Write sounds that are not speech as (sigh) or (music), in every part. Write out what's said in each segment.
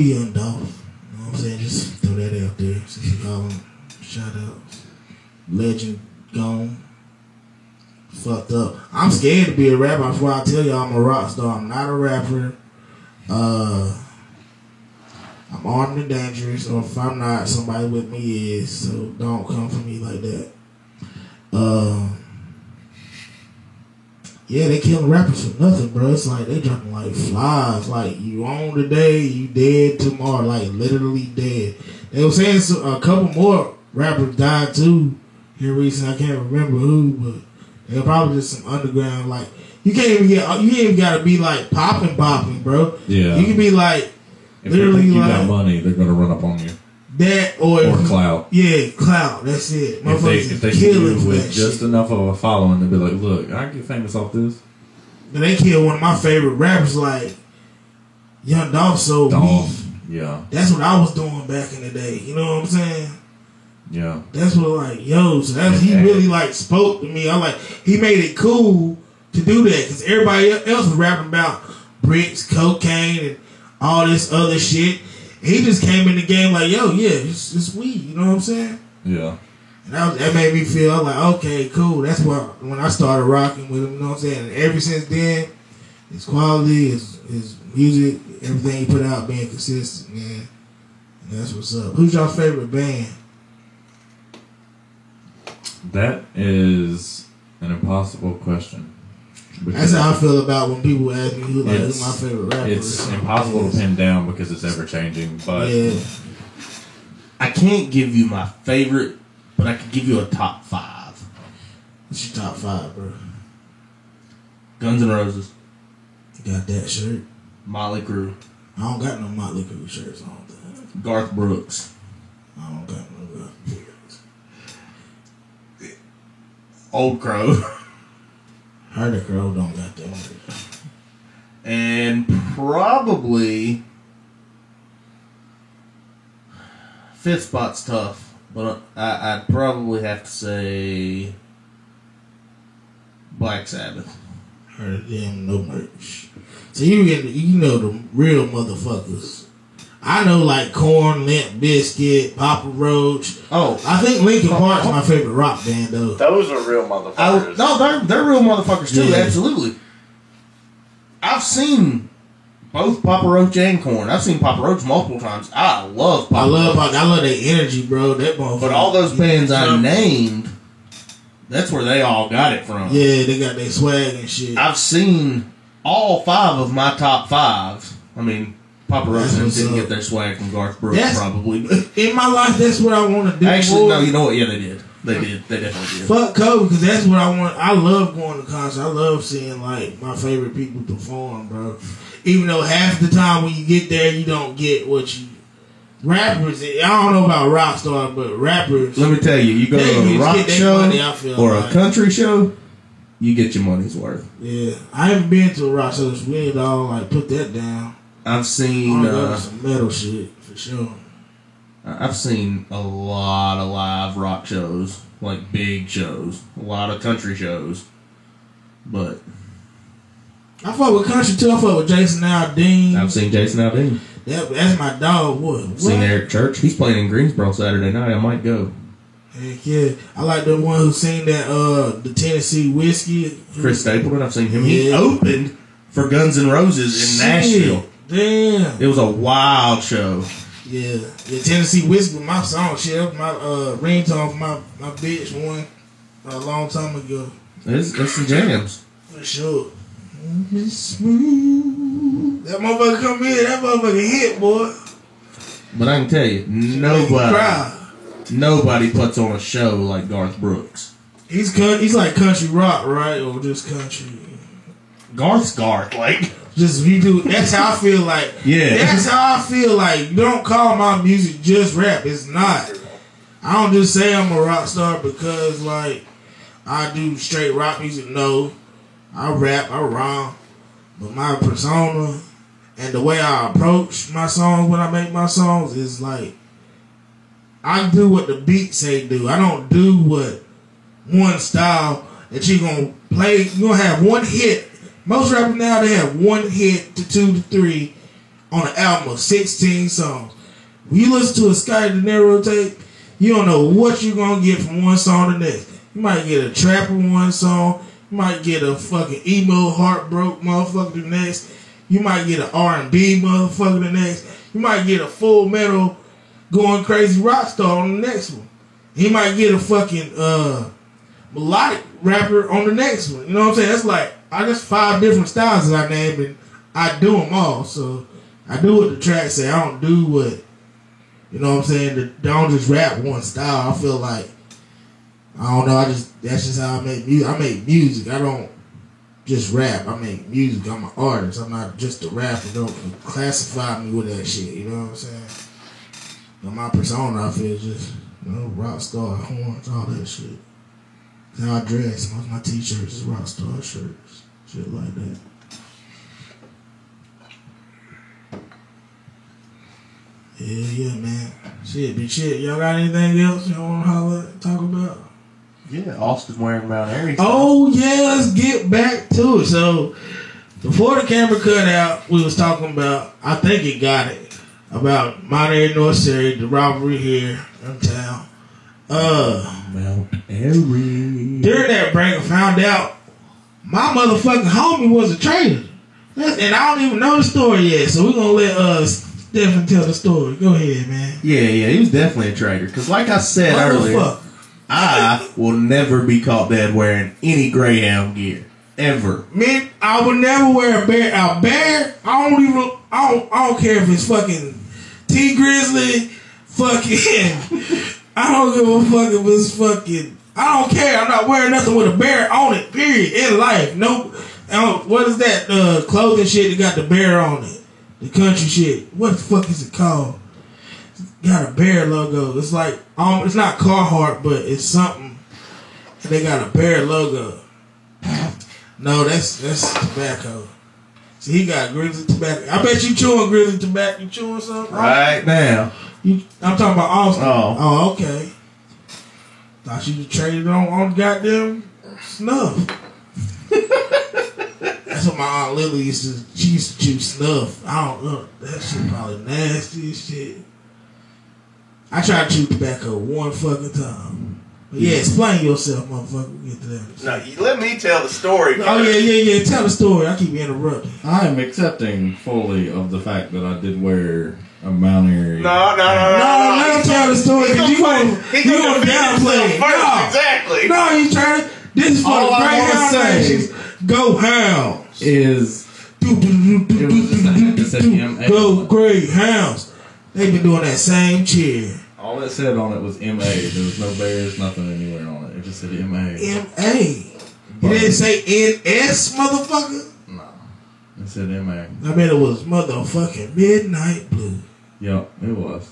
RP Young Dolph. You know what I'm saying? Just throw that out there since you call him shout outs. Legend gone. Fucked up. I'm scared to be a rapper. Why I tell y'all I'm a rock star. I'm not a rapper. Uh I'm armed and dangerous, or if I'm not, somebody with me is. So don't come for me like that. Um, yeah, they killing rappers for nothing, bro. It's like they dropping like flies. Like you on today, you dead tomorrow. Like literally dead. They were saying so, a couple more rappers died too here recently. I can't remember who, but they're probably just some underground. Like you can't even get. You ain't even gotta be like popping, popping, bro. Yeah. you can be like If they literally think you like got money, they're gonna run up on you. That or Or clout. Yeah, clout. That's it. If they if they can killing do for with just shit. enough of a following, they'll be like, look, I can get famous off this. But they killed one of my favorite rappers, like Young Dolph. So we- Yeah, that's what I was doing back in the day. You know what I'm saying? yeah. That's what like yo. So that's he really like spoke to me. I'm like he made it cool to do that because everybody else was rapping about bricks, cocaine, and all this other shit. He just came in the game like yo, yeah, it's, it's weed. You know what I'm saying? Yeah. And that, was, that made me feel like, okay, cool. That's why when I started rocking with him, you know what I'm saying? And ever since then, his quality, his, his music, everything he put out being consistent, man. And that's what's up. Who's your favorite band? That is an impossible question. That's how I feel about when people ask me who like who's my favorite rapper. It's impossible to pin down because it's ever changing. But Yeah. I can't give you my favorite, but I can give you a top five. What's your top five, bro? Guns N' Roses, You got that shirt? Motley Crue, I don't got no Motley Crue shirts on. Though. Garth Brooks, I don't got no. Uh, Old Crow, (laughs) Crow don't got that. one. and probably fifth spot's tough, but I, I'd probably have to say Black Sabbath. Heard them no merch. So you get you know the real motherfuckers. I know like Korn, Limp Bizkit, Papa Roach. Oh, I think Linkin Park's my favorite rock band though. Those are real I, motherfuckers. Oh, no, they're they're real motherfuckers too. Yeah. Absolutely. I've seen both Papa Roach and Korn. I've seen Papa Roach multiple times. I love Papa I love Roach. I love their energy, bro. That motherfucker. But all those bands I named, that's where they all got it from. Yeah, they got their swag and shit. I've seen all five of my top fives. I mean, Papa That's didn't up. get uh, their swag from Garth Brooks, That's- probably. (laughs) In my life, that's what I want to do. actually, more. no. You know what? Yeah, they did. They did. They definitely did. Fuck Kobe, because that's what I want. I love going to concerts. I love seeing like my favorite people perform, bro. Even though half the time when you get there, you don't get what you. Rappers, I don't know about rock stars, but rappers. Let me tell you, you go to a rock show money, or like. a country show, you get your money's worth. Yeah, I haven't been to a rock show. It's weird, all like put that down. I've seen want to go to uh, some metal shit for sure. I've seen a lot of live rock shows, like big shows, a lot of country shows, but I fuck with country too. I fuck with Jason Aldean. I've seen Jason Aldean. That, that's my dog. What? what? Seen Eric Church. He's playing in Greensboro Saturday night. I might go. Heck yeah. I like the one who sing that uh the Tennessee whiskey. Chris Stapleton. I've seen him. He opened for Guns N' Roses in Shit. Nashville. Damn. It was a wild show. Yeah. The Tennessee whiskey my song. Shit, my uh ringtone for my, my bitch one a long time ago. It's, it's some jams. For sure. Smooth. That motherfucker come in, that motherfucker hit, boy. But I can tell you, nobody, nobody puts on a show like Garth Brooks. He's he's like country rock, right? Or just country. Garth's Garth, like Just you do. That's how I feel like. (laughs) Yeah. That's how I feel like. Don't call my music just rap. It's not. I don't just say I'm a rock star because like I do straight rock music. No, I rap. I rhyme. But my persona and the way I approach my songs when I make my songs is like I do what the beat say do. I don't do what one style that you gonna play. You gonna have one hit. Most rappers now they have one hit to two to three on an album of sixteen songs. When you listen to a Sky De Niro tape, you don't know what you're gonna get from one song to the next. You might get a trapper one song. You might get a fucking emo heartbroken motherfucker the next. You might get an R and B motherfucker the next. You might get a full metal going crazy rock star on the next one. He might get a fucking uh melodic rapper on the next one. You know what I'm saying? That's like I just five different styles that I named and I do them all. So I do what the track say. I don't do what you know what I'm saying. The, don't just rap one style. I feel like I don't know. I just that's just how I make music. I make music. I don't just rap. I make music. I'm an artist. I'm not just a rapper. Don't classify me with that shit. You know what I'm saying? My persona, I feel just you know rock star horns, all that shit. How I dress. Most of my t-shirts is rock star shirts, shit like that. Yeah, yeah, man. Shit, be shit. Y'all got anything else y'all want to holler, talk about? Yeah, Austin wearing Mount Airy. Oh yeah, let's get back to it. So before the camera cut out, we was talking about. I think it got it about Mount Airy, North Surry, the robbery here in town. Uh, Mount Airy. during that break, I found out my motherfucking homie was a traitor, and I don't even know the story yet. So we're gonna let uh Stephen tell the story. Go ahead, man. Yeah, yeah, he was definitely a traitor. Because, like I said earlier, Motherfucker. I will never be caught dead wearing any Greyhound gear ever. Man, I would never wear a bear. A bear, I don't even. I don't. I don't care if it's fucking T Grizzly, fucking. (laughs) I don't give a fuck if it's fucking. I don't care. I'm not wearing nothing with a bear on it. Period. In life, nope. I What is that uh, clothing shit that got the bear on it? The country shit. What the fuck is it called? Got a bear logo. It's like um, it's not Carhartt, but it's something. And they got a bear logo. (sighs) No, that's that's tobacco. See, he got grizzly tobacco. I bet you chewing grizzly tobacco. You chewing something? Right now. You, I'm talking about Austin. Oh. Oh, okay. Thought you traded on on goddamn snuff. That's what my aunt Lily used to. She used to chew snuff. I don't know. That shit probably nasty as shit. I tried to chew tobacco one fucking time. But yeah, explain yourself, motherfucker. We'll get to that. No, you let me tell the story. Oh yeah, yeah, yeah. Tell the story. I keep interrupting. I am accepting fully of the fact that I did wear a Mount Airy. No, no, no, no. No, let him He's tell the story he's because you gonna gonna put- he you gonna gonna defend downplay himself it. first, No, exactly. no, he's trying to. This is for All the I wanna Greyhound say Nations. Go Hounds. Is Do, do, do, do, do, was just a- do, do, do. MA. Go Greyhounds. They've been doing that same cheer. all it said on it was MA. There was no bears, nothing anywhere on it. It just said MA. M A. He didn't say N S, motherfucker. No, it said MA. I mean, it was motherfucking midnight blue. Yep, it was.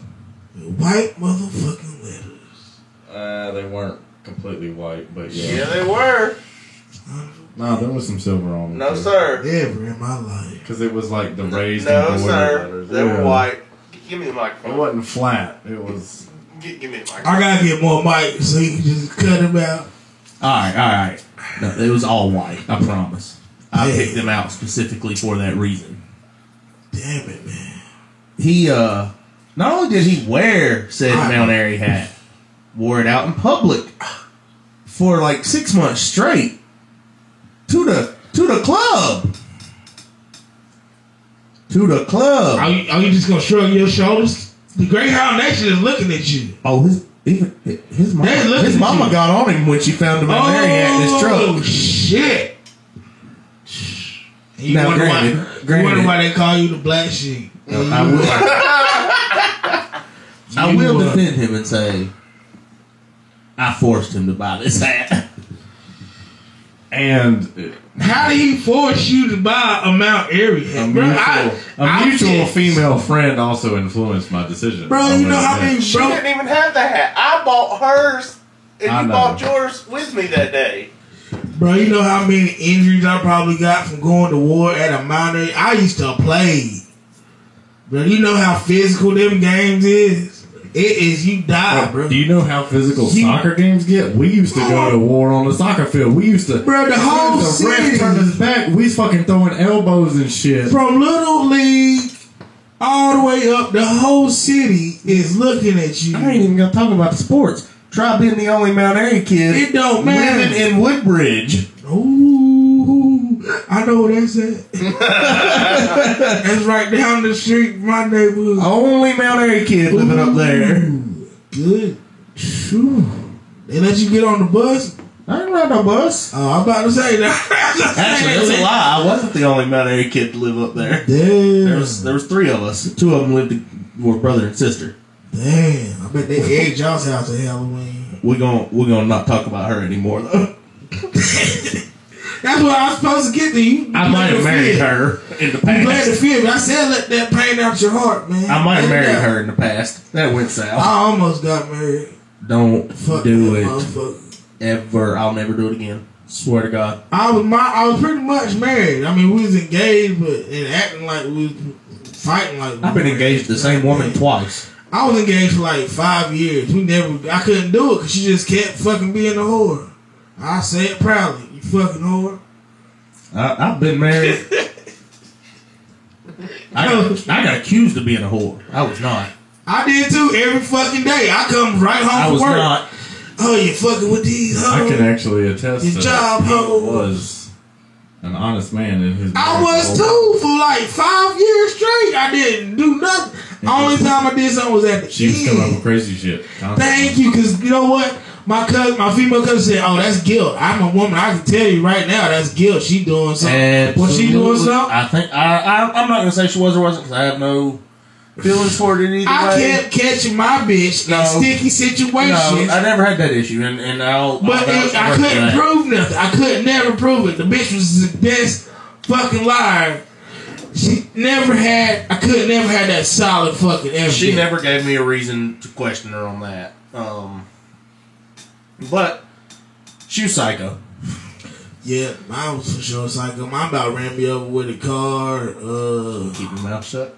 With white motherfucking letters. Uh, they weren't completely white, but yeah. Yeah, they were. No, there was some silver on them. No, sir. Ever in my life. Because it was like the raised No, and sir. letters. They Yeah. were white. Give me the It microphone. wasn't flat. It was. G- give me the microphone. I gotta get more mic so you can just cut them out. Alright, alright. No, it was all white, I promise. I Yeah. picked them out specifically for that reason. Damn it, man. He, uh, not only did he wear said Mount Airy hat, wore it out in public for like six months straight to the to the club. To the club. Are you, are you just gonna shrug your shoulders? The Greyhound Nation is looking at you. Oh, his even his mama, his mama you. got on him when she found him out there. He had in his Oh shit! You Now, wonder granted- why? You granted- wonder why they call you the black sheep? I will, I will defend him and say I forced him to buy this hat. And How did he force you to buy a Mount Airy a hat, mutual, bro? I, a I mutual did- female friend also influenced my decision. Bro, on you know that how hat. many She bro? didn't even have the hat. I bought hers, and I you know. bought yours with me that day. Bro, you know how many injuries I probably got from going to war at a Mount Airy? I used to play. Bro, you know how physical them games is? It is you die, bro. Do you know how physical You- soccer games get? We used to go to war on the soccer field. We used to, Bro, the whole the ref city. turned his back. We was fucking throwing elbows and shit. From little league all the way up, the whole city is looking at you. I ain't even gonna talk about the sports. Try being the only Mount Airy kid It don't matter. living in Woodbridge. I know where that's at. (laughs) that's right down the street my neighborhood. Only Mount Airy kid living up there. Good. Phew. They let you get on the bus? I ain't ride no bus. Oh, I'm about to say that. (laughs) Actually, that's a lie. I wasn't the only Mount Airy kid to live up there. Damn. There was there was three of us. Two of them lived were brother and sister. Damn. I bet they egged y'all's house at Halloween. We gon' we're gonna not talk about her anymore though. (laughs) That's what I was supposed to get to you. I might have married fear. her in the past. You glad to past. feel me. I said let that pain out your heart, man. I might have married her in the past. That went south. I almost got married. Don't Fuck do it ever. I'll never do it again. Swear to God. I was my I was pretty much married. I mean, we was engaged, but and acting like we was fighting like. we I've been engaged to the same woman twice. I was engaged for like five years. We never. I couldn't do it because she just kept fucking being a whore. I say it proudly. Fucking whore. I, I've been married. I got, (laughs) I got accused of being a whore. I was not. I did too every fucking day. I come right home I from was work. not. Oh, you fucking with these hoes. I can actually attest Your to job. He was an honest man in his. I was too for like five years straight. I didn't do nothing. Only time I did something was at the She was coming up with crazy shit. constantly. Thank you, because you know what? My cousin, my female cousin said, "Oh, that's guilt." I'm a woman. I can tell you right now, that's guilt. She doing something. Was she doing something? I think I, I I'm not gonna say she was or wasn't because I have no feelings for it in either I way. kept catching my bitch No. in sticky situations. No, I never had that issue, and and I'll. But I'll it, I couldn't prove nothing. I could never prove it. The bitch was the best fucking liar. She never had. I could never had that solid fucking evidence. She never gave me a reason to question her on that. Um, but she was psycho. Yeah, I was for sure psycho. Mine about ran me over with a car. Uh, Keep your mouth shut.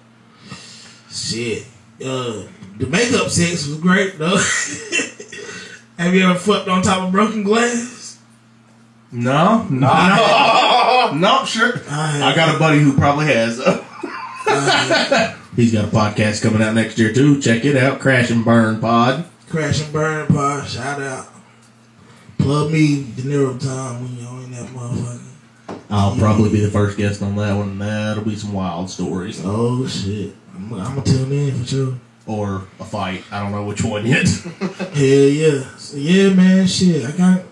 shit. Uh, the makeup sex was great though. (laughs) Have you ever fucked on top of broken glass? No, no, (laughs) no. no Sure. I I got a buddy who probably has. though. (laughs) He's got a podcast coming out next year too. Check it out, Crash and Burn Pod. Crash and burn pod. Shout out. Plug me the Nero time when you're in that motherfucker. I'll probably be the first guest on that one. That'll be some wild stories Oh shit. I'm, I'm gonna tune in for sure. or a fight. I don't know which one yet. (laughs) Hell yeah. So, yeah, man, shit. I got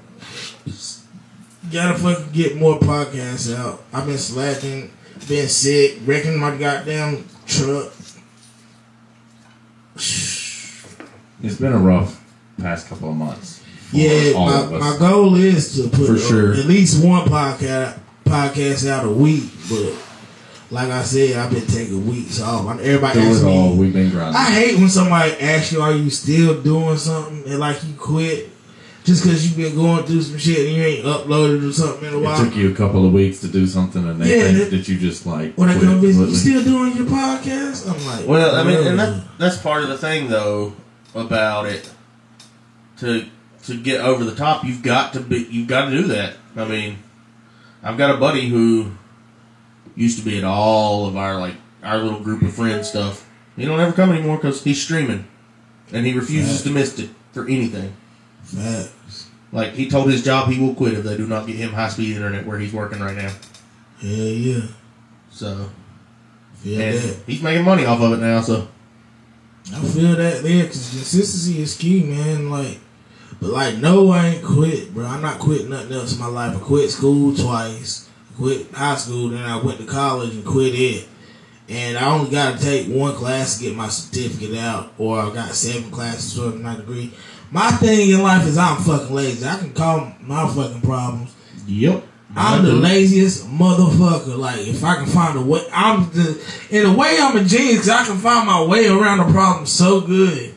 gotta fucking get more podcasts out. I've been slacking, been sick, wrecking my goddamn truck. (sighs) It's been a rough past couple of months. For Yeah, all my, of us. my goal is to put For sure. at least one podcast podcast out a week, but like I said, I've been taking weeks off. Everybody Through asks it all, me. we've been grinding. I hate when somebody asks you, "Are you still doing something?" and like you quit just because you've been going through some shit and you ain't uploaded or something in a while. it took you a couple of weeks to do something, and they Yeah, think that- that you just like When I come visit, you still doing your podcast? I'm like, Well, I mean, and that, that's part of the thing, though, about it. To to get over the top, you've got to be, you've got to do that. I mean, I've got a buddy who used to be at all of our like our little group of friends stuff. He don't ever come anymore because he's streaming, and he refuses to miss it for anything. Facts. Like he told his job, he will quit if they do not get him high speed internet where he's working right now. Hell yeah. So, Feel and that. he's making money off of it now. So, I feel that there because consistency is key, man. Like, but like, no, I ain't quit, bro. I'm not quitting nothing else in my life. I quit school twice, quit high school, then I went to college and quit it. And I only got to take one class to get my certificate out, or I got seven classes for my degree. My thing in life is I'm fucking lazy. I can call my fucking problems. yep, I'm the laziest motherfucker. Like if I can find a way, I'm the in a way I'm a genius. I can find my way around a problem so good.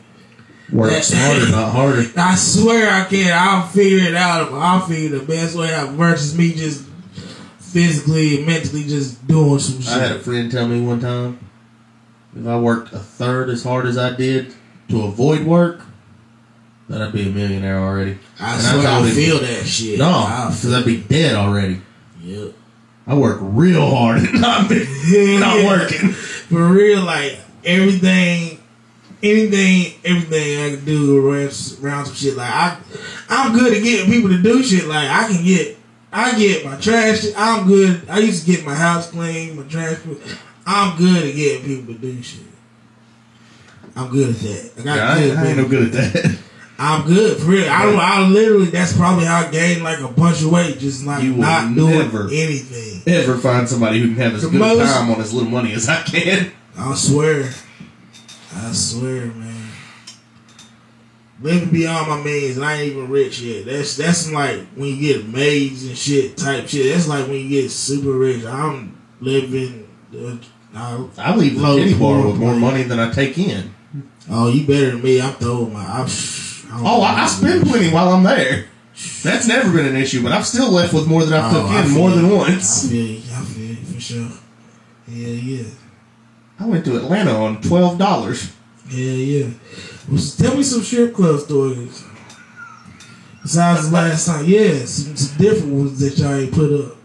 Work That- smarter, not harder. I swear I can. I'll figure it out. I'll figure the best way out versus me just physically and mentally just doing some shit. I had a friend tell me one time if I worked a third as hard as I did to avoid work, then I'd be a millionaire already. I And swear I him, feel that shit. No, because I'd be dead already. yep. I work real hard and (laughs) not, be, not Yeah. (laughs) working. For real, like everything, anything, everything I can do around, around some shit. Like I, I'm good at getting people to do shit. Like I can get, I get my trash. I'm good. I used to get my house clean, my trash. I'm good at getting people to do shit. I'm good at that. I got Yeah, I, good ain't- I ain't no good at that. (laughs) I'm good for real. I don't. I literally. That's probably how I gained like a bunch of weight, just like You not doing never- anything. Ever find somebody who can have as The good most- time on as little money as I can? I swear. I swear, man. Living beyond my means, and I ain't even rich yet. That's that's like when you get maids and shit type shit. That's like when you get super rich. I'm living. Uh, I, I leave the Low titty bar with more money. than I take in. oh, you better than me. I'm throwing my. I'm, I don't Oh. I, I spend plenty while I'm there. That's never been an issue, but I'm still left with more than I've Oh, took I in more than once. I feel you. I feel you for sure. Yeah, yeah. I went to Atlanta on twelve dollars. Yeah, yeah. Well, tell me some strip club stories. Besides the last time, yeah, some, some different ones that y'all ain't put up.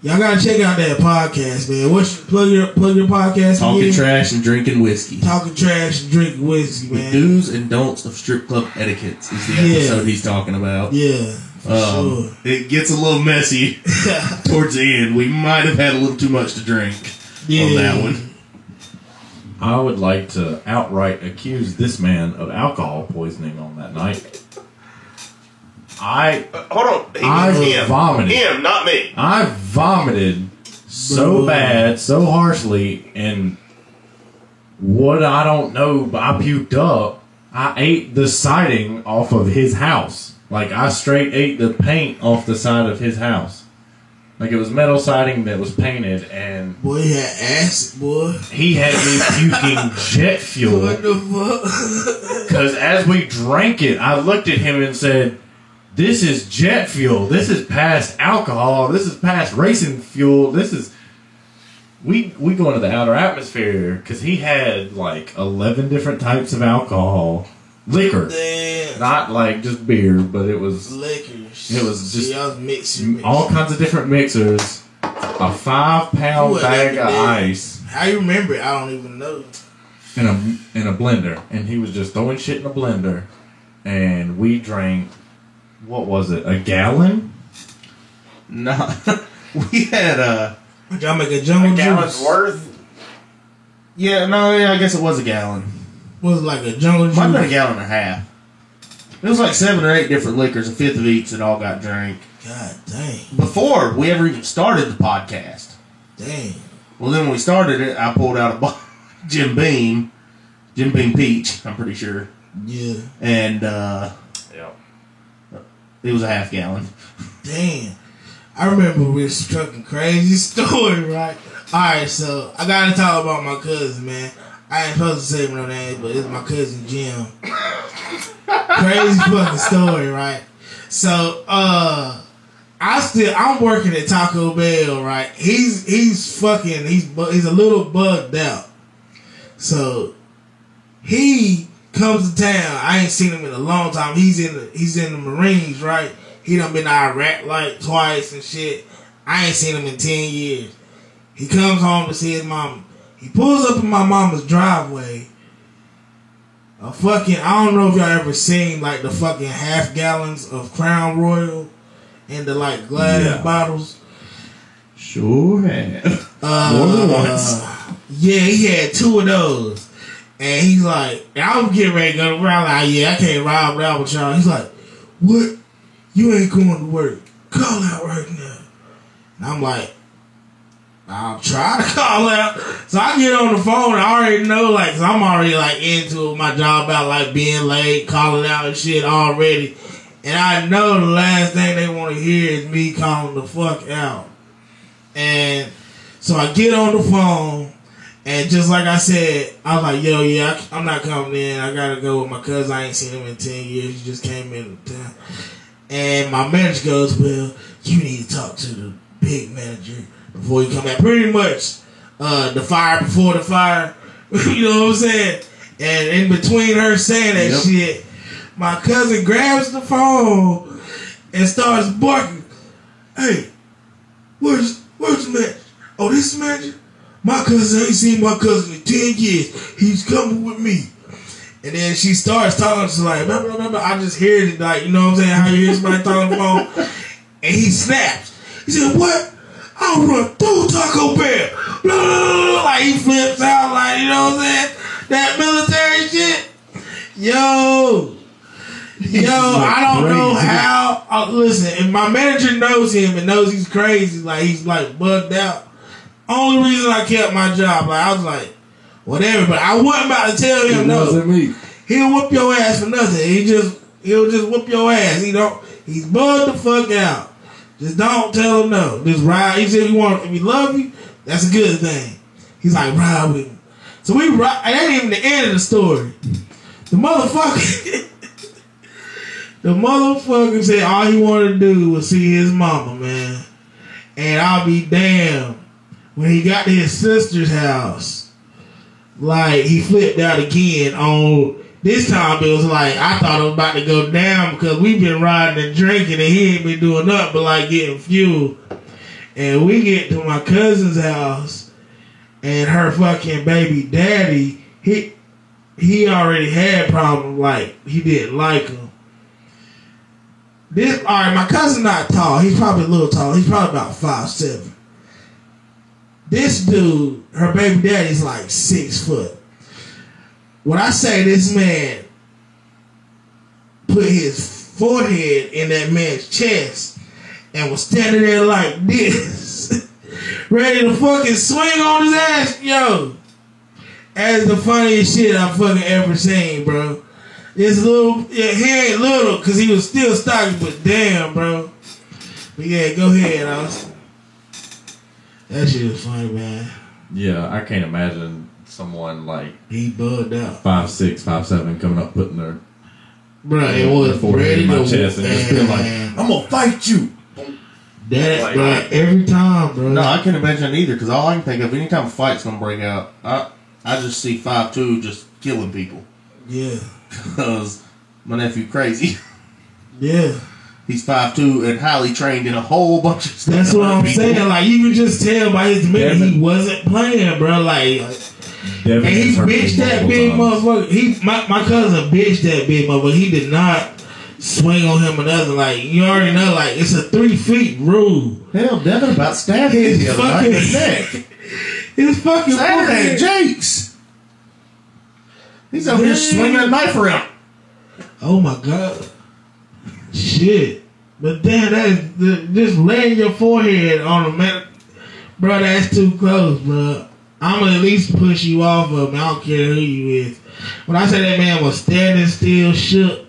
Y'all gotta check out that podcast, man. What's your, plug your plug your podcast Talking again? trash and drinking whiskey. Talking trash and drinking whiskey, man. The man. do's and don'ts of strip club etiquette is the Yeah. episode he's talking about. Yeah, for Um, It gets a little messy (laughs) towards the end. We might have had a little too much to drink yeah, on that one. I would like to outright accuse this man of alcohol poisoning on that night. I Uh, hold on. He I him. vomited. Him, not me. I vomited so Bro. bad, so harshly, and what I don't know, but I puked up. I ate the siding off of his house. Like I straight ate the paint off the side of his house. Like it was metal siding that was painted, and Boy, he had acid, boy. he had me puking jet fuel. What the fuck? (laughs) Because as we drank it, I looked at him and said, "This is jet fuel. This is past alcohol. This is past racing fuel. This is." We we go into the outer atmosphere because he had like eleven different types of alcohol, liquor, Damn. not like just beer, but it was Liquor. It was just- y'all mixing. all kinds of different mixers. A five pound bag of day? ice How you remember it? I don't even know. in a in a blender, and he was just throwing shit in a blender, and we drank. What was it? A gallon? No, (laughs) we had uh Y'all make a jungle A gallon's juice. worth. yeah no yeah I guess it was a gallon. Was like a jungle juice? Might have been a gallon and a half. It was like seven or eight different liquors, a fifth of each that all got drank God dang, before we ever even started the podcast. dang. Well, then when we started it, I pulled out a bo- (laughs) Jim Beam, Jim Beam Peach, I'm pretty sure, Yeah, and uh, Yeah. it was a half gallon. damn. I remember this fucking crazy (laughs) story, right? Alright, so I gotta talk about my cousin, man. I ain't supposed to say no name, but it's my cousin Jim. crazy fucking story, right? So, uh, I still I'm working at Taco Bell, right? He's he's fucking he's he's a little bugged out. So he comes to town. I ain't seen him in a long time. He's in the he's in the Marines, right? He done been to Iraq like twice and shit. I ain't seen him in ten years. He comes home to see his mama. He pulls up in my mama's driveway. A fucking I don't know if y'all ever seen like the fucking half gallons of Crown Royal and the like glass Yeah. bottles. Sure have. Uh, More than once. Yeah, he had two of those. And he's like, and I was getting ready to go around like, yeah, I can't ride without with y'all. He's like, what? You ain't going to work. Call out right now. And I'm like, I'll try to call out. So I get on the phone. and I already know, like, i I'm already like into my job about like being late, calling out and shit already. And I know the last thing they want to hear is me calling the fuck out. And so I get on the phone, and just like I said, I was like, "Yo, yeah, I, I'm not coming in. I gotta go with my cousin. I ain't seen him in ten years. He just came in town." And my manager goes, "Well, you need to talk to the big manager before you come back." Pretty much, uh, the fire before the fire. (laughs) you know what I'm saying? And in between her saying that Yep. shit, my cousin grabs the phone and starts barking. Hey, where's where's the match? Oh, this match? My cousin ain't seen my cousin in ten years. He's coming with me. And then she starts talking to like, remember, remember, I just hear it like, you know what I'm saying, how you hear somebody talking on the phone. And he snaps. He said, what? I'll run through Taco Bell. Blah, blah, blah. Like he flips out like, you know what I'm saying? That military shit. Yo. Yo, I don't know how. Uh, listen, if my manager knows him and knows he's crazy, like he's like bugged out. Only reason I kept my job, like I was like, whatever. But I wasn't about to tell him It no. wasn't me. He'll whoop your ass for nothing. He just he'll just whoop your ass. He don't. He's bugged the fuck out. Just don't tell him no. Just ride. He said you want, if he love you, that's a good thing. He's like ride with me. So we ride. And that ain't even the end of the story. The motherfucker. (laughs) the motherfucker said all he wanted to do was see his mama, man. And I'll be damned when he got to his sister's house like he flipped out again on this time it was like I thought it was about to go down because we've been riding and drinking and he ain't been doing nothing but like getting fuel. And we get to my cousin's house and her fucking baby daddy, he he already had problems like he didn't like him. This alright, my cousin not tall. He's probably a little tall. He's probably about five seven. This dude, her baby daddy's like six foot. When I say this man put his forehead in that man's chest and was standing there like this, (laughs) ready to fucking swing on his ass, yo. That's the funniest shit I've fucking ever seen, bro. This little, yeah, he ain't little because he was still stocky, but damn, bro. But yeah, go ahead, Austin. That shit was funny, man. Yeah, I can't imagine someone like He bugged out. five six, five seven coming up putting their, Bro, it their was forehead ready in my to chest and just being like, "I'm gonna fight you." that, Like- bro, every time, bro. No, I can't imagine either because all I can think of anytime a fight's gonna break out, I I just see five two just killing people yeah, (laughs) because my nephew crazy. (laughs) yeah. He's five two and highly trained in a whole bunch of stuff. That's what I'm (laughs) People- saying. Like you can just tell by his demeanor, he wasn't playing, bro. Like, Devin and he has hurt me bitched that big times. motherfucker. He, my, my cousin bitched that big motherfucker. He did not swing on him another. Like you already know, like it's a three feet rule. Hell, Devin about stabbed him His the other night in the fucking- neck. (laughs) His fucking Saturday, forehead- Jakes. He's over here swinging a knife around. Oh my god. Shit. But then that is just laying your forehead on a man, bro. That's too close, bro. I'm gonna at least push you off of him. I don't care who you is. When I say that man was standing still, shook.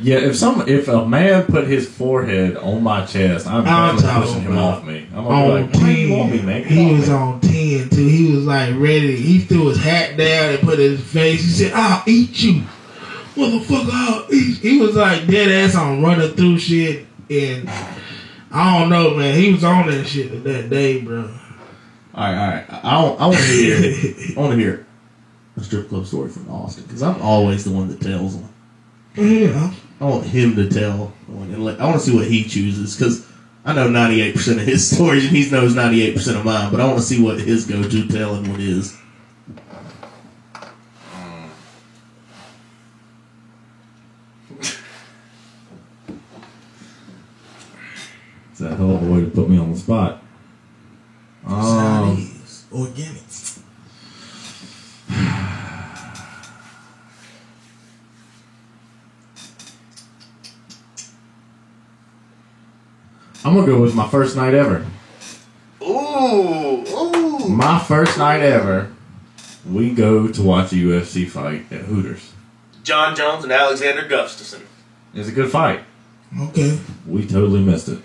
Yeah, if some if a man put his forehead on my chest, I'm I'm pushing him off me. I'm gonna On be like, "Why you ten, want me, man? Get he was me." on ten too. He was like ready. He threw his hat down and put his face. He said, "I'll eat you, motherfucker. I'll eat." He was like dead ass on running through shit, and I don't know, man. He was on that shit that day, bro. All right, all right. I want, I want to hear. I want to hear a strip club story from Austin because I'm always the one that tells them. Yeah, I want him to tell. one, and I want to see what he chooses because I know 98% of his (laughs) stories and he knows 98% of mine. But I want to see what his go-to telling one is. It's a hell of a way to put me on the spot. I'm gonna go with my first night ever. Ooh, ooh. My first night ever. We go to watch a UFC fight at Hooters. Jon Jones and Alexander Gustafsson. It's a good fight. Okay, We totally missed it.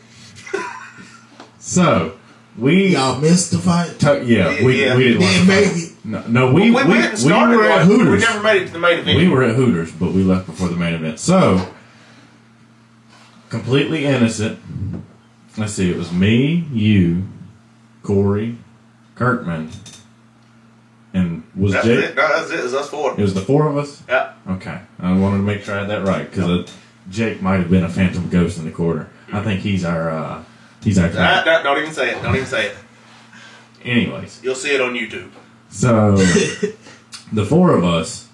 so we y'all missed the fight. to- yeah, we, Yeah. we didn't watch Didn't the make fight. it. No, no we, we, we, we, we were at like, Hooters. We never made it to the main event. We were at Hooters, but we left before the main event. So, completely innocent. Let's see, it was me, you, Corey, Kirkman, and Was That's Jake? it. No, that's it. It's us four. It was the four of us. Yeah. Okay, I wanted to make sure I had that right because Jake might have been a phantom ghost in the corner. I think he's our uh, he's our. Nah, nah, don't even say it. Don't even say it. Anyways, You'll see it on YouTube. so (laughs) the four of us,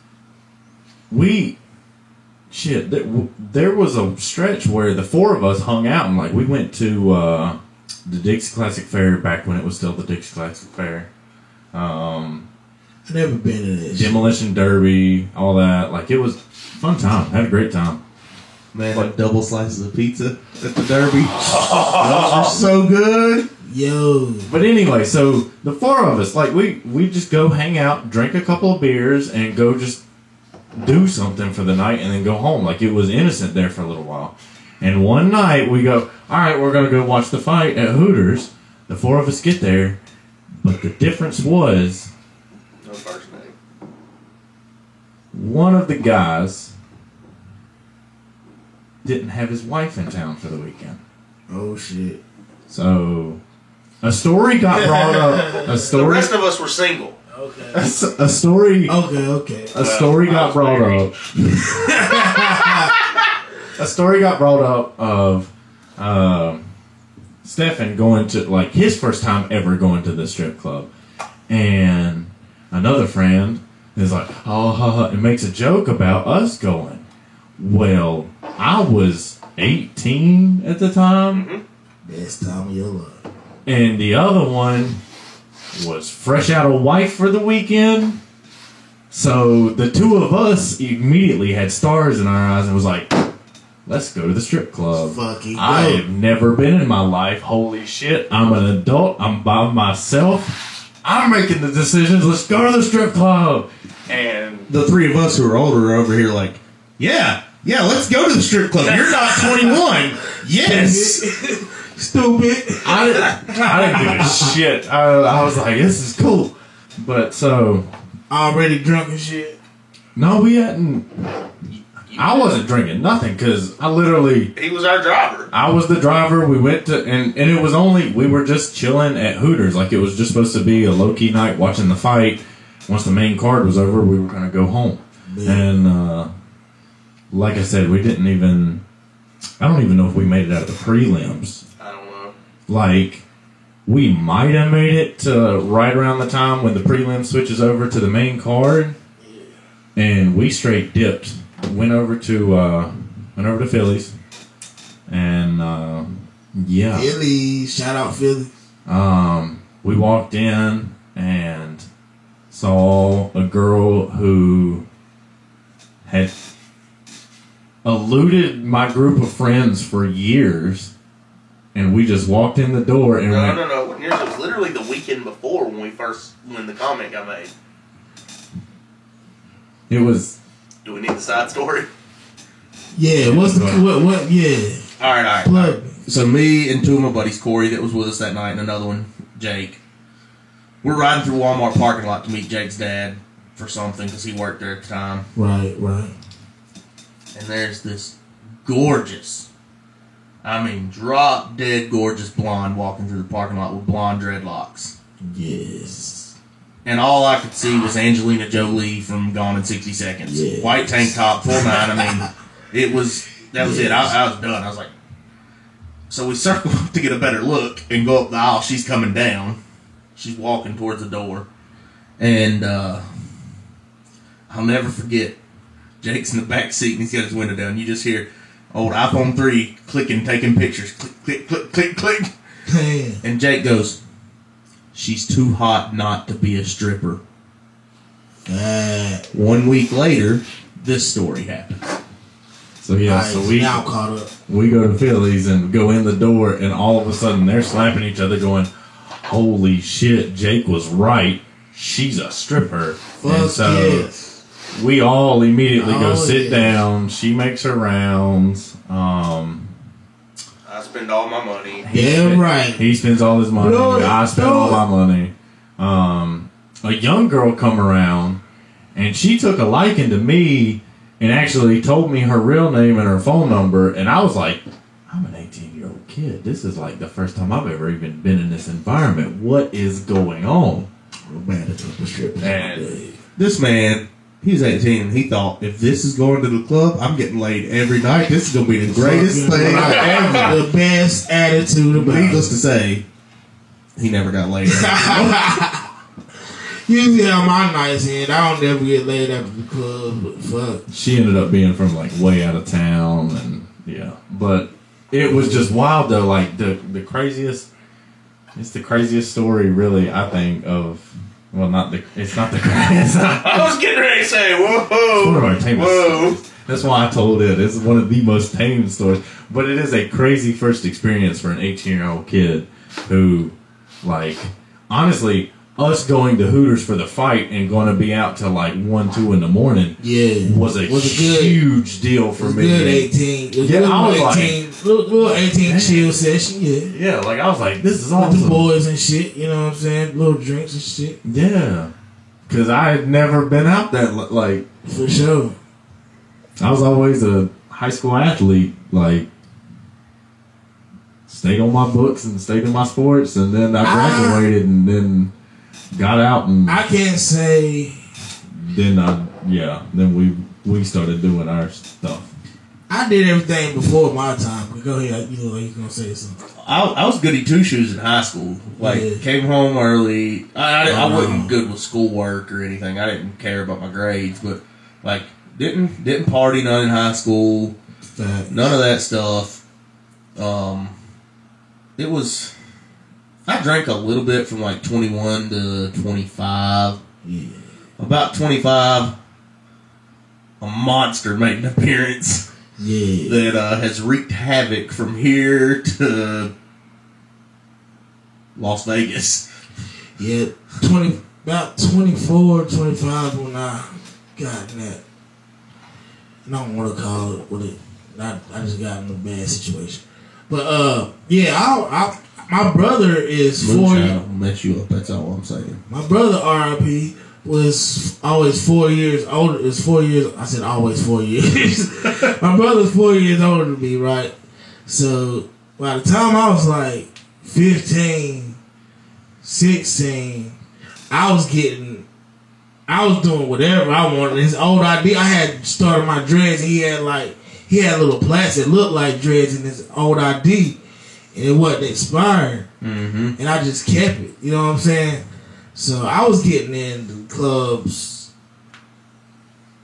we shit. There, w- there was a stretch where the four of us hung out and like we went to uh, the Dixie Classic Fair back when it was still the Dixie Classic Fair. Um, I never been to this. Demolition Derby, all that. Like it was fun time. Had a great time. Man, like double slices of pizza at the Derby. (laughs) Those are so good. Yo, But anyway, so the four of us, like we we just go hang out, drink a couple of beers, and go just do something for the night, and then go home. Like it was innocent there for a little while. And one night we go, all right, we're gonna go watch the fight at Hooters. The four of us get there, but the difference was No first name. one of the guys didn't have his wife in town for the weekend. oh shit. So a story got brought up. A story. The rest of us were single. Okay. A, s- a story. Okay, okay. A story I got brought married. up. (laughs) a story got brought up of um, Stefan going to like his first time ever going to the strip club, and another friend is like, "Oh, ha, ha," and makes a joke about us going. Well, I was 18 at the time, Best time of your life. and the other one was fresh out of wife for the weekend. So the two of us immediately had stars in our eyes and was like, let's go to the strip club. Fucking I have never been in my life. Holy shit. I'm an adult. I'm by myself. I'm making the decisions. Let's go to the strip club. And The three of us who are older are over here like, yeah, yeah, let's go to the strip club. You're not (laughs) 21. Yes. (laughs) Stupid. I didn't, I didn't give a (laughs) shit. I, I was like, this is cool. But so, Already drunk and shit. no, we hadn't. I wasn't drinking nothing because I literally He was our driver. I was the driver. We went to and and it was only we were just chilling at Hooters. Like it was just supposed to be a low key night watching the fight. Once the main card was over, we were gonna go home. And uh, like I said, we didn't even. I don't even know if we made it out of the prelims. I don't know. Like we might have made it to right around the time when the prelim switches over to the main card, and we straight dipped. Went over to uh, went over to Phillies, and uh, yeah, Philly. Shout out Philly. um, we walked in and saw a girl who had eluded my group of friends for years, and we just walked in the door and No, went. no, no. It wasn't. It was literally the weekend before when we first when the comment got made. It was Do we need the side story? Yeah, what's the what? What? Yeah, All right, all right. plug. me. So me and two of my buddies, Corey, that was with us that night, and another one, Jake. We're riding through Walmart parking lot to meet Jake's dad for something because he worked there at the time. Right, right. And there's this gorgeous, I mean, drop dead gorgeous blonde walking through the parking lot with blonde dreadlocks. Yes. And all I could see was Angelina Jolie from Gone in 60 Seconds. Yes. White tank top, full nine. I mean, (laughs) it was, that was it. I, I was done. I was like, so we (laughs) circle up to get a better look and go up the aisle. She's coming down. She's walking towards the door. And uh, I'll never forget, Jake's in the back seat and he's got his window down. You just hear old iPhone 3 clicking, taking pictures. Click, click, click, click, click. Man. And Jake goes, She's too hot not to be a stripper. Uh, One week later, this story happened. so yeah. I So we now caught up. we go to Phillies and go in the door, and all of a sudden they're slapping each other, going, "Holy shit! Jake was right. She's a stripper." Fuck and so yes. We all immediately go Oh, sit yeah. down. She makes her rounds. Um, I spend all my money. Damn right. he spends all his money. Blow it, I spend blow all my money. Um, a young girl come around, and she took a liking to me, and actually told me her real name and her phone number, and I was like, I'm an 18 year old kid. This is like the first time I've ever even been in this environment. What is going on? I'm mad at the strippers. And- This man, he's 18 and he thought if this is going to the club, I'm getting laid every night. This is going to be the greatest thing right. ever. The best attitude about Needless it. to say, he never got laid. (laughs) Usually how my nights end. I don't ever get laid after the club, but fuck. she ended up being from like way out of town and yeah but it was just wild though like the the craziest it's the craziest story really i think of well not the it's not the craziest (laughs) I was getting ready to say, whoa, one of our tamest whoa. stories. That's why I told it. It's one of the most tame stories. But it is a crazy first experience for an 18 year old kid who, like, honestly, us going to Hooters for the fight and going to be out till like 1, 2 in the morning Yeah. was a Was good? huge deal for me. good 18. Was Yeah, I was little like- 18, little, little 18 chill session, yeah. Yeah, like, I was like, this is With the awesome. boys and shit, you know what I'm saying? Little drinks and shit. Yeah. Because I had never been out that, like, For sure. I was always a high school athlete, like stayed on my books and stayed in my sports, and then I Ah. graduated and then got out and I can't say then I yeah then we we started doing our stuff. I did everything before my time. But go ahead, you know, like you gonna say something. I, I was goody two shoes in high school. Like Yeah. came home early. I, I, I Oh, wasn't no. good with schoolwork or anything. I didn't care about my grades, but like didn't didn't party none in high school. Fact. None of that stuff. Um, it was. I drank a little bit from like twenty one to twenty five. Yeah. About twenty five, a monster made an appearance Yeah. that uh, has wreaked havoc from here to Las Vegas. Yeah, twenty about 24, 25 when I got in that. I don't want to call it what it. I, I just got in a bad situation, but uh, yeah, I, I my brother is four. Mess you up. That's all I'm saying. My brother RIP was always four years older. Is four years. I said always four years. (laughs) my brother's four years older than me, right? So by the time I was like 15, 16, I was getting, I was doing whatever I wanted. His old ID, I had started my dreads. He had like, he had little plaits that looked like dreads in his old ID, and it wasn't expired. Mm-hmm. And I just kept it. You know what I'm saying? So I was getting in the clubs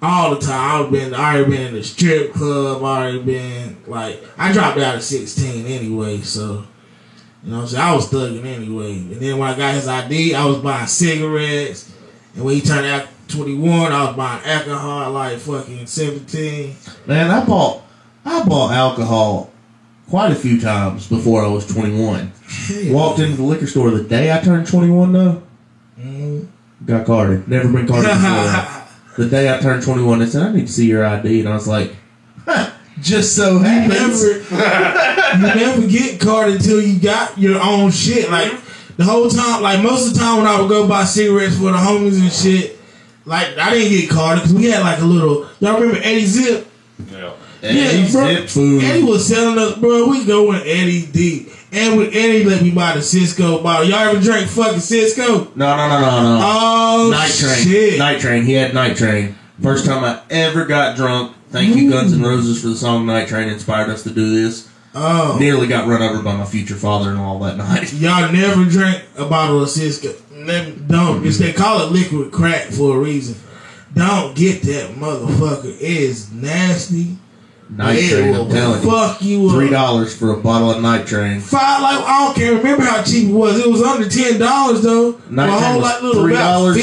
all the time. I've been, I already been in the strip club. I already been like, I dropped out at 16 anyway. So you know what I'm saying? I was thugging anyway. And then when I got his ID, I was buying cigarettes. And when he turned out 21, I was buying alcohol like fucking 17. Man, I bought I bought alcohol quite a few times before I was 21. Walked into the liquor store the day I turned 21 though. Mhm. Got carded. Never been carded (laughs) before. the day I turned 21, they said, I need to see your ID. And I was like, huh, just so You never, (laughs) you never get carded until you got your own shit. Like the whole time, like most of the time when I would go buy cigarettes for the homies and shit, like I didn't get carded because we had like a little. Y'all remember Eddie Zip? Yeah. Eddie bro. Zip food. Eddie was selling us, bro. We go with Eddie D. And with Eddie let me buy the Cisco bottle. Y'all ever drink fucking Cisco? No, no, no, no, no. Oh Night Train. shit! Night Train. He had Night Train. First time I ever got drunk. Thank you, Guns N' Roses, for the song Night Train. Inspired us to do this. Oh, Nearly got run over by my future father-in-law that night. (laughs) Y'all never drank a bottle of Cisco. Never, don't. It's they call it liquid crack for a reason. Don't get that motherfucker. It is nasty. Night Train. I'm telling you. fuck you. Three dollars for a bottle of Night Train. Five like I don't care. Remember how cheap it was? It was under ten dollars though. Night My Train whole was like little three dollars.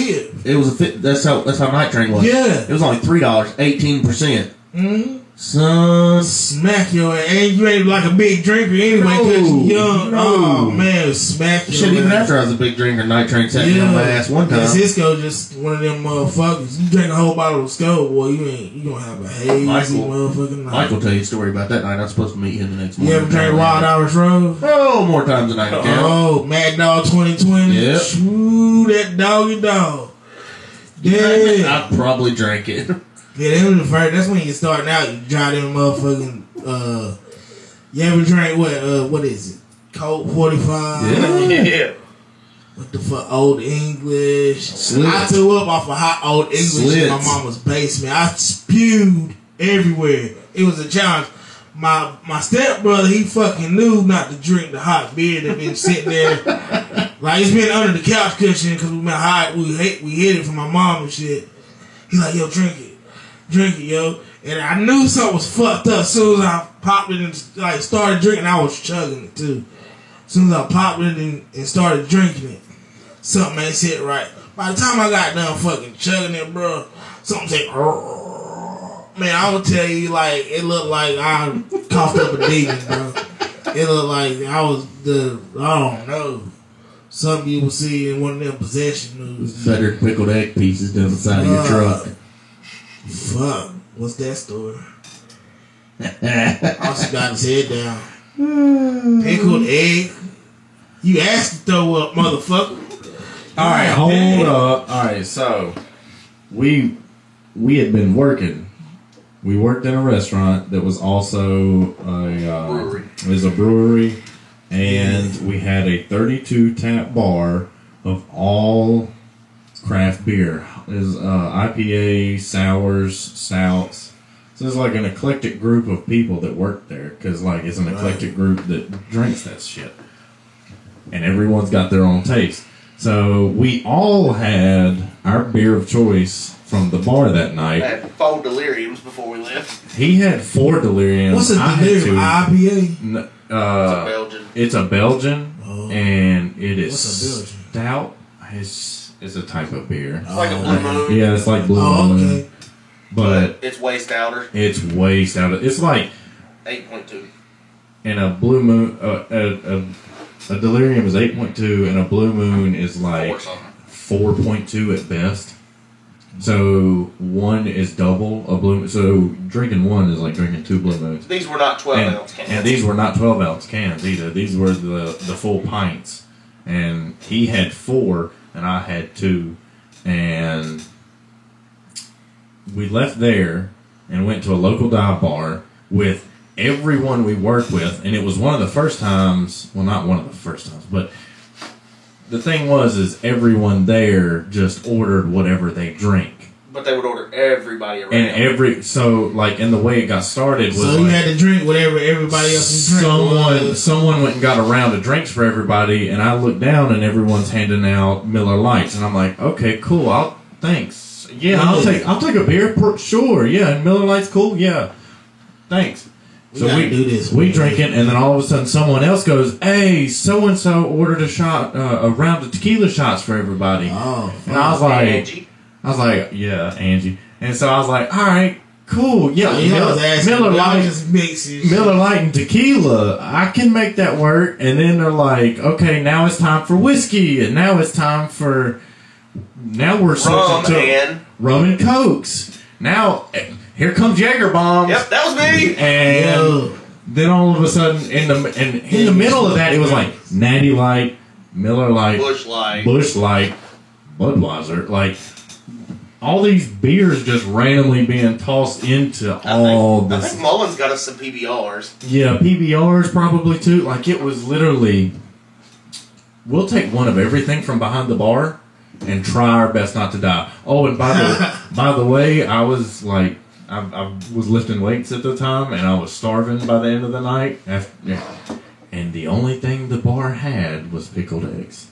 It was a fit. That's how. That's how Night Train was. Yeah. It was only three dollars, eighteen percent. Mm-hmm. Son, Smack your ass. And you ain't like a big drinker anyway No, you young. no. Oh man, smack your shit. Even after I was a big drinker, Night Train sat me on my ass one time. Cisco just one of them motherfuckers. You drink a whole bottle of Sco, boy, you ain't you gonna have a hazy Michael- motherfucking night. Will tell you a story about that night. I was supposed to meet him the next morning. you ever drink Wild Irish Rose? Oh, more times than I can count. Oh, Mad Dog 2020. Yep. Shoo, that doggy dog. Yeah. I probably drank it. (laughs) Yeah, that was the first. That's when you starting out. You try them motherfucking. Uh, you ever drink what? Uh, what is it? Colt 45. Yeah. Yeah. what the fuck, old English. Schlitz. I threw up off of hot old English in my Schlitz. mama's basement. I spewed everywhere. It was a challenge. My my stepbrother, he fucking knew not to drink the hot beer that been sitting there. (laughs) like it's been under the couch cushion because we been hot. We hate we hid it from my mom and shit. He like, yo, drink it, drink it, yo. And I knew something was fucked up. As soon as I popped it and like started drinking, I was chugging it too. As soon as I popped it and, and started drinking it, something ain't sit right. By the time I got done fucking chugging it, bro, something said, man, I will tell you, like, it looked like I coughed up a demon, bro. It looked like I was the, I don't know, something you will see in one of them possession movies. Better pickled egg pieces down the side of your truck. Fuck, what's that story? I also got his head down. Pickled egg. You asked to throw up, motherfucker. All right, hold damn. up. All right, so we we had been working. We worked in a restaurant that was also a uh, Brewery. It was a brewery, and we had a 32 tap bar of all craft beer. Is uh, IPA, sours, stouts. So it's like an eclectic group of people that work there because like it's an eclectic group that drinks that shit, and everyone's got their own taste. So we all had our beer of choice from the bar that night. I night. had four deliriums before we left. He had four deliriums. What's a I had delirium? two. IPA? N- It's a uh, Belgian. it's a Belgian, Oh. and it is What's a Belgian? stout. It's, it's a type of beer. It's like a Oh, blue moon. Yeah, it's like blue Oh, moon, okay. but It's way stouter. it's way stouter. It's like Eight point two. And a blue moon. Uh, a, a, a delirium is eight point two, and a blue moon is like four point two at best. So one is double a blue. So drinking one is like drinking two blue moons. These were not twelve and, ounce cans. and these were not 12 ounce cans either. These were the, the full pints. And he had four, and I had two. And we left there and went to a local dive bar with everyone we worked with. And it was one of the first times, well, not one of the first times, but the thing was, is everyone there just ordered whatever they drink. But they would order everybody around. And every, so like, and the way it got started was So like, you had to drink whatever everybody else was drinking. someone someone went and got a round of drinks for everybody, and I looked down and everyone's handing out Miller Lights, and I'm like, okay, cool, I'll thanks, yeah, I'll take I'll take a beer, per- sure, yeah, and Miller Lights, cool, yeah, thanks. So we do this. We drink it, and then all of a sudden, someone else goes, "Hey, so and so ordered a shot, uh, a round of tequila shots for everybody." Oh, and I was like, Angie. I was like, "Yeah, Angie," and so I was like, "All right, cool, yeah, you know, I was Miller, asking, Miller y'all just mixes. Miller Light and tequila, I can make that work. And then they're like, okay, now it's time for whiskey, and now it's time for. Now we're switching Rum to and rum and cokes. Now eh, here comes Jaeger bombs, yep, that was me. and Yo, then all of a sudden, in the and in the middle of that, it was like Natty Light, Miller Light, Busch Light. Busch Light, Budweiser, like. All these beers just randomly being tossed into I all think, I this think Mullins got us some PBRs. yeah, PBRs probably too. Like it was literally, we'll take one of everything from behind the bar and try our best not to die. Oh, and by the (laughs) by the way, I was like, I, I was lifting weights at the time, and I was starving by the end of the night. After, yeah. and the only thing the bar had was pickled eggs.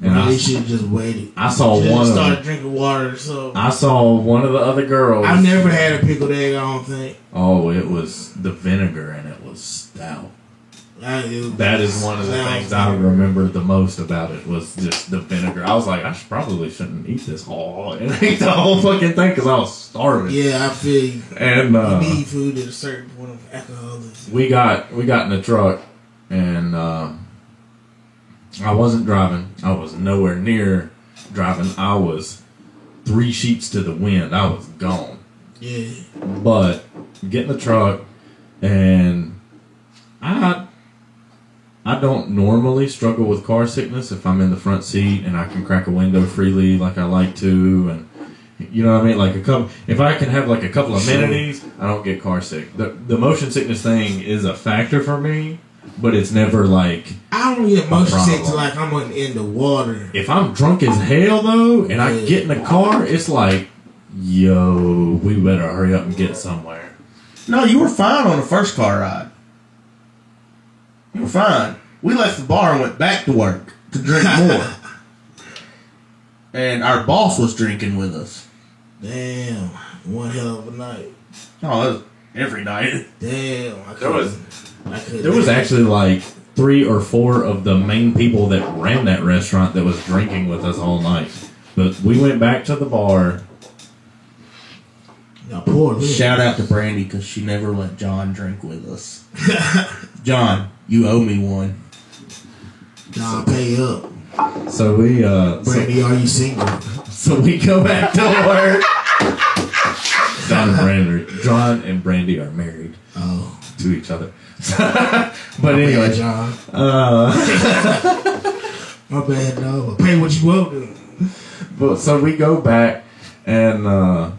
And they I, should have just waited. I saw one of started them. drinking water. So I saw one of the other girls. I've never had a pickled egg. I don't think. Oh, it was the vinegar, and it was stout. I, it, That is one of the things I remember the most about it was just the vinegar. I was like, I should probably shouldn't eat this whole (laughs) and eat the whole fucking thing because I was starving. Yeah, I feel you. And uh, you need food at a certain point of alcoholism. we got we got in the truck, and uh, I wasn't driving. I was nowhere near driving. I was three sheets to the wind. I was gone. Yeah, But get in the truck, and I I don't normally struggle with car sickness if I'm in the front seat and I can crack a window freely like I like to, and you know what I mean. Like a couple, if I can have like a couple of amenities, I don't get car sick. The the motion sickness thing is a factor for me, but it's never like I don't get motion sick problem. till like I'm in, in the water. if I'm drunk as hell though, and I get in the car, it's like, yo, we better hurry up and get somewhere. No, you were fine on the first car ride. You were fine. We left the bar and went back to work to drink (laughs) more. and our boss was drinking with us. Damn, one hell of a night. Oh, that was every night. Damn, I There was- couldn't- I couldn't. There was actually like three or four of the main people that ran that restaurant that was drinking with us all night. But we went back to the bar. Now, poor Lynn. Shout out to Brandy because she never let John drink with us. (laughs) John, you owe me one. Nah, pay up. So we uh so, Brandy, are you single? (laughs) so we go back to work. John and Brandy John and Brandy are married Oh, to each other. But bad, anyway, John. uh My bad, no. Pay what you owe to. But so we go back, and uh,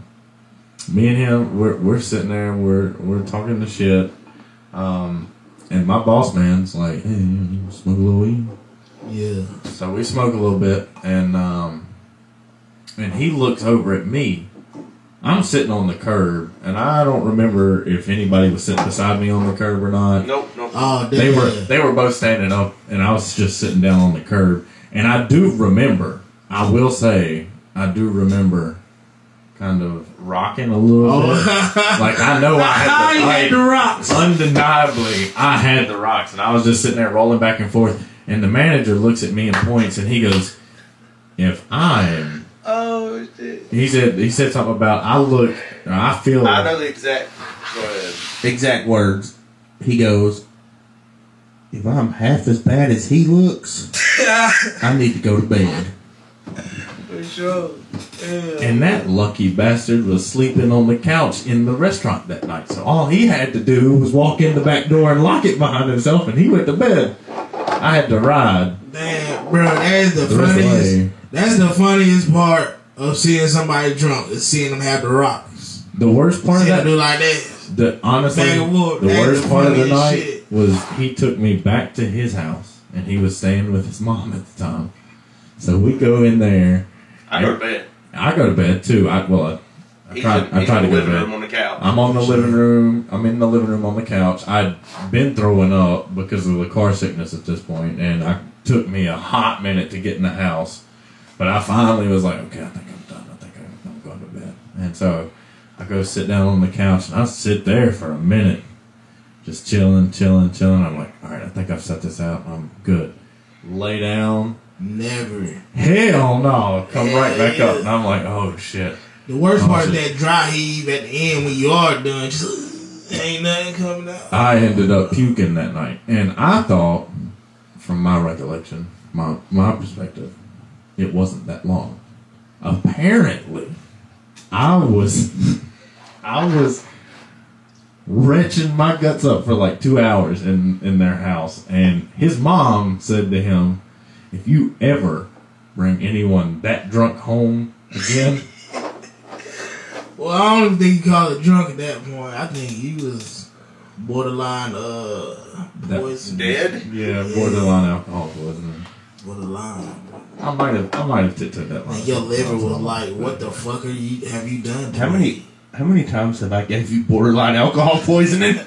me and him, we're, we're sitting there, and we're we're talking the shit, um, and my boss man's like, "Hey, you smoke a little weed?" Yeah. So we smoke a little bit, and um, and he looks over at me. I'm sitting on the curb, and I don't remember if anybody was sitting beside me on the curb or not. Nope, nope. Oh, damn. They were they were both standing up, and I was just sitting down on the curb. And I do remember, I will say, I do remember, kind of rocking a little Oh. bit. (laughs) Like I know I I had the, (laughs) had the rocks. undeniably, I had the rocks, and I was just sitting there rolling back and forth. And the manager looks at me and points, and he goes, "If I'm," Oh shit! he said, he said something about I look, or I feel. I know the exact. Go ahead. Exact words. He goes, If I'm half as bad as he looks, (laughs) I need to go to bed. For sure. Yeah. And that lucky bastard was sleeping on the couch in the restaurant that night. So all he had to do was walk in the back door and lock it behind himself, and he went to bed. I had to ride. Damn, bro, that is the, The rest of the funniest. Way. That's the funniest part of seeing somebody drunk is seeing them have the rocks. The worst part of Seeing them do that, like that. the honestly, wood, the worst the part of the night shit. was he took me back to his house, and he was staying with his mom at the time. So we go in there. I go to bed. I go to bed too. I well, I, I tried. in, I tried to go to bed. room on the couch. I'm on the living room. I'm in the living room on the couch. I'd been throwing up because of the car sickness at this point, and I took me a hot minute to get in the house. But I finally was like, okay, I think I'm done. I think I'm, going to bed. And so I go sit down on the couch, and I sit there for a minute, just chilling, chilling, chilling. I'm like, all right, I think I've set this out. I'm good. Lay down. Never. Hell no! Come right back up, and I'm like, oh shit. The worst Oh, part is that dry heave at the end when you are done. Just (laughs) ain't nothing coming out. I ended up puking that night, and I thought, from my recollection, my my perspective, it wasn't that long. Apparently, I was, I was wrenching my guts up for like two hours in in their house, and his mom said to him, "If you ever bring anyone that drunk home again." (laughs) Well, I don't even think you call it drunk at that point. I think he was borderline uh That- poison. Dead? Yeah, borderline alcohol poisoning. Borderline. I might have, I might have took that line. And your liver was like, "What the fuck are you? Have you done?" to How me?" many how many times have I gave you borderline alcohol poisoning?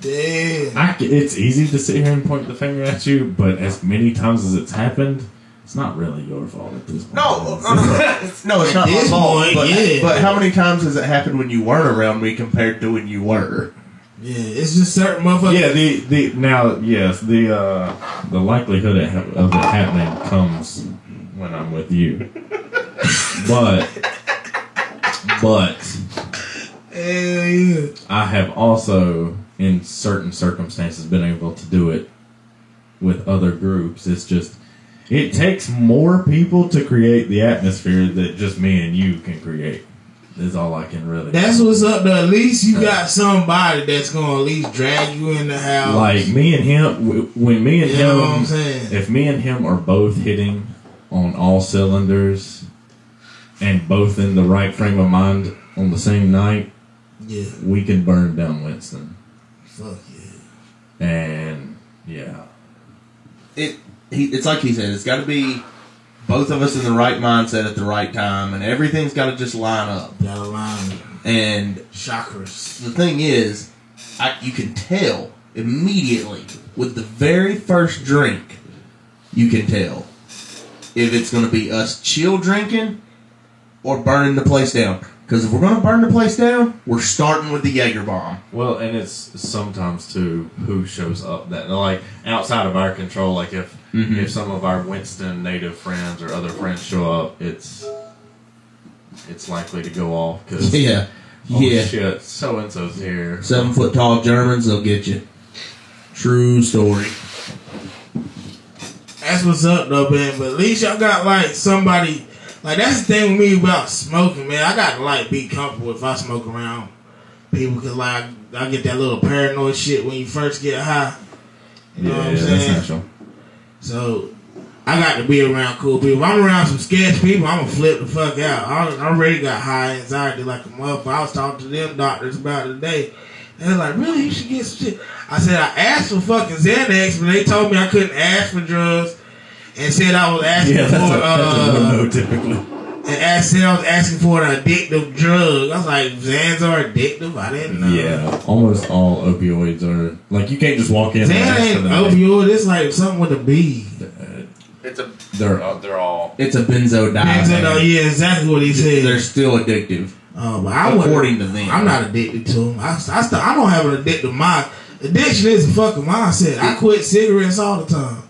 Damn. I c it's easy to sit here and point the finger at you, but as many times as it's happened, it's not really your fault at this point. No, no, no. (laughs) No, it's not my fault. but, yeah. but how many times has it happened when you weren't around me compared to when you were? Yeah, it's just certain motherfuckers. Yeah, the the now yes, the uh the likelihood of it of it happening comes when I'm with you, (laughs) but but Hell yeah. I have also in certain circumstances been able to do it with other groups. It's just it takes more people to create the atmosphere that just me and you can create. Is all I can really. That's what's up. Though. At least you got somebody that's gonna at least drag you in the house. like me and him. When me and you know what I'm him, saying? if me and him are both hitting on all cylinders, and both in the right frame of mind on the same night, Yeah. we can burn down Winston. Fuck yeah. and yeah, it he, it's like he said, it's got to be both of us in the right mindset at the right time, and everything's got to just line up. Got a line. And Chakras. the thing is, I, you can tell immediately with the very first drink. You can tell if it's going to be us chill drinking or burning the place down. Because if we're going to burn the place down, we're starting with the Jaeger bomb. Well, and it's sometimes too who shows up that like outside of our control. Like if Mhm. if some of our Winston native friends or other friends show up, it's it's likely to go off because (laughs) Yeah, oh yeah. shit, so and so's here. Seven foot tall Germans, they'll get you. True story. That's what's up though, man. But at least y'all got like somebody. Like that's the thing with me about smoking, man. I got to like be comfortable if I smoke around people because like I get that little paranoid shit when you first get high. You know yeah, what I'm that's saying? So I got to be around cool people. If I'm around some sketch people, I'm gonna flip the fuck out. I, I already got high anxiety like a motherfucker. I was talking to them doctors about it today. And they're like, really, you should get some shit. I said, I asked for fucking Xanax, but they told me I couldn't ask for drugs and said I was asking Yeah, for, that's a, that's a uh, no typically. And asked, said I was asking for an addictive drug. I was like, Xans are addictive? I didn't know. Yeah, almost all opioids are like you can't just walk in. and Xan ask ain't opioid. It's like something with a B. It's a They're uh, they're all It's a benzodiazepine. Benzo, oh, yeah, exactly what he said. They're still addictive. Uh, but I according to them, I'm not addicted to them. I, I, st- I don't have an addictive mind. Addiction is a fucking mindset. I quit cigarettes all the time.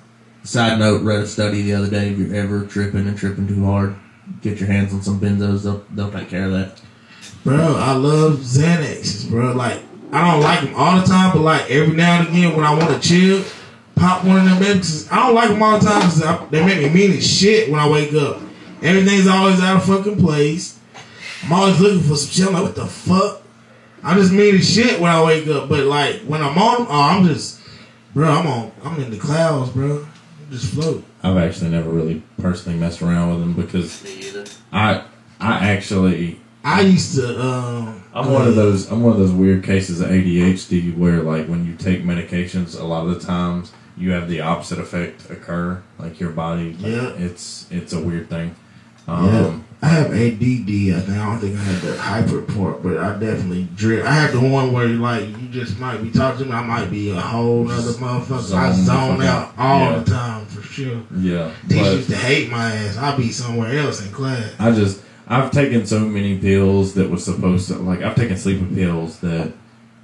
Side note, read a study the other day. If you're ever tripping and tripping too hard, get your hands on some benzos. They'll, they'll take care of that. Bro, I love Xanax, bro. Like, I don't like them all the time, but like every now and again when I want to chill, pop one of them babies. I don't like them all the time because they make me mean as shit when I wake up. Everything's always out of fucking place. I'm always looking for some shit. I'm like, what the fuck? I'm just mean as shit when I wake up. But like when I'm on oh, I'm just, bro, I'm on, I'm in the clouds, bro. I'm just float. I've actually never really personally messed around with them because. I I actually I used to, um, I'm one of those I'm one of those weird cases of ADHD where like when you take medications a lot of the times you have the opposite effect occur like your body Yeah. it's it's a weird thing Yeah, um I have ADD. I think I don't think I have the hyper part, but I definitely drift. I have the one where like you just might be talking to me. I might be a whole nother motherfucker. I Zone the zone out all Yeah. the time for sure. yeah but used to hate my ass. I'd be somewhere else in class. I just I've taken so many pills that was supposed to like I've taken sleeping pills that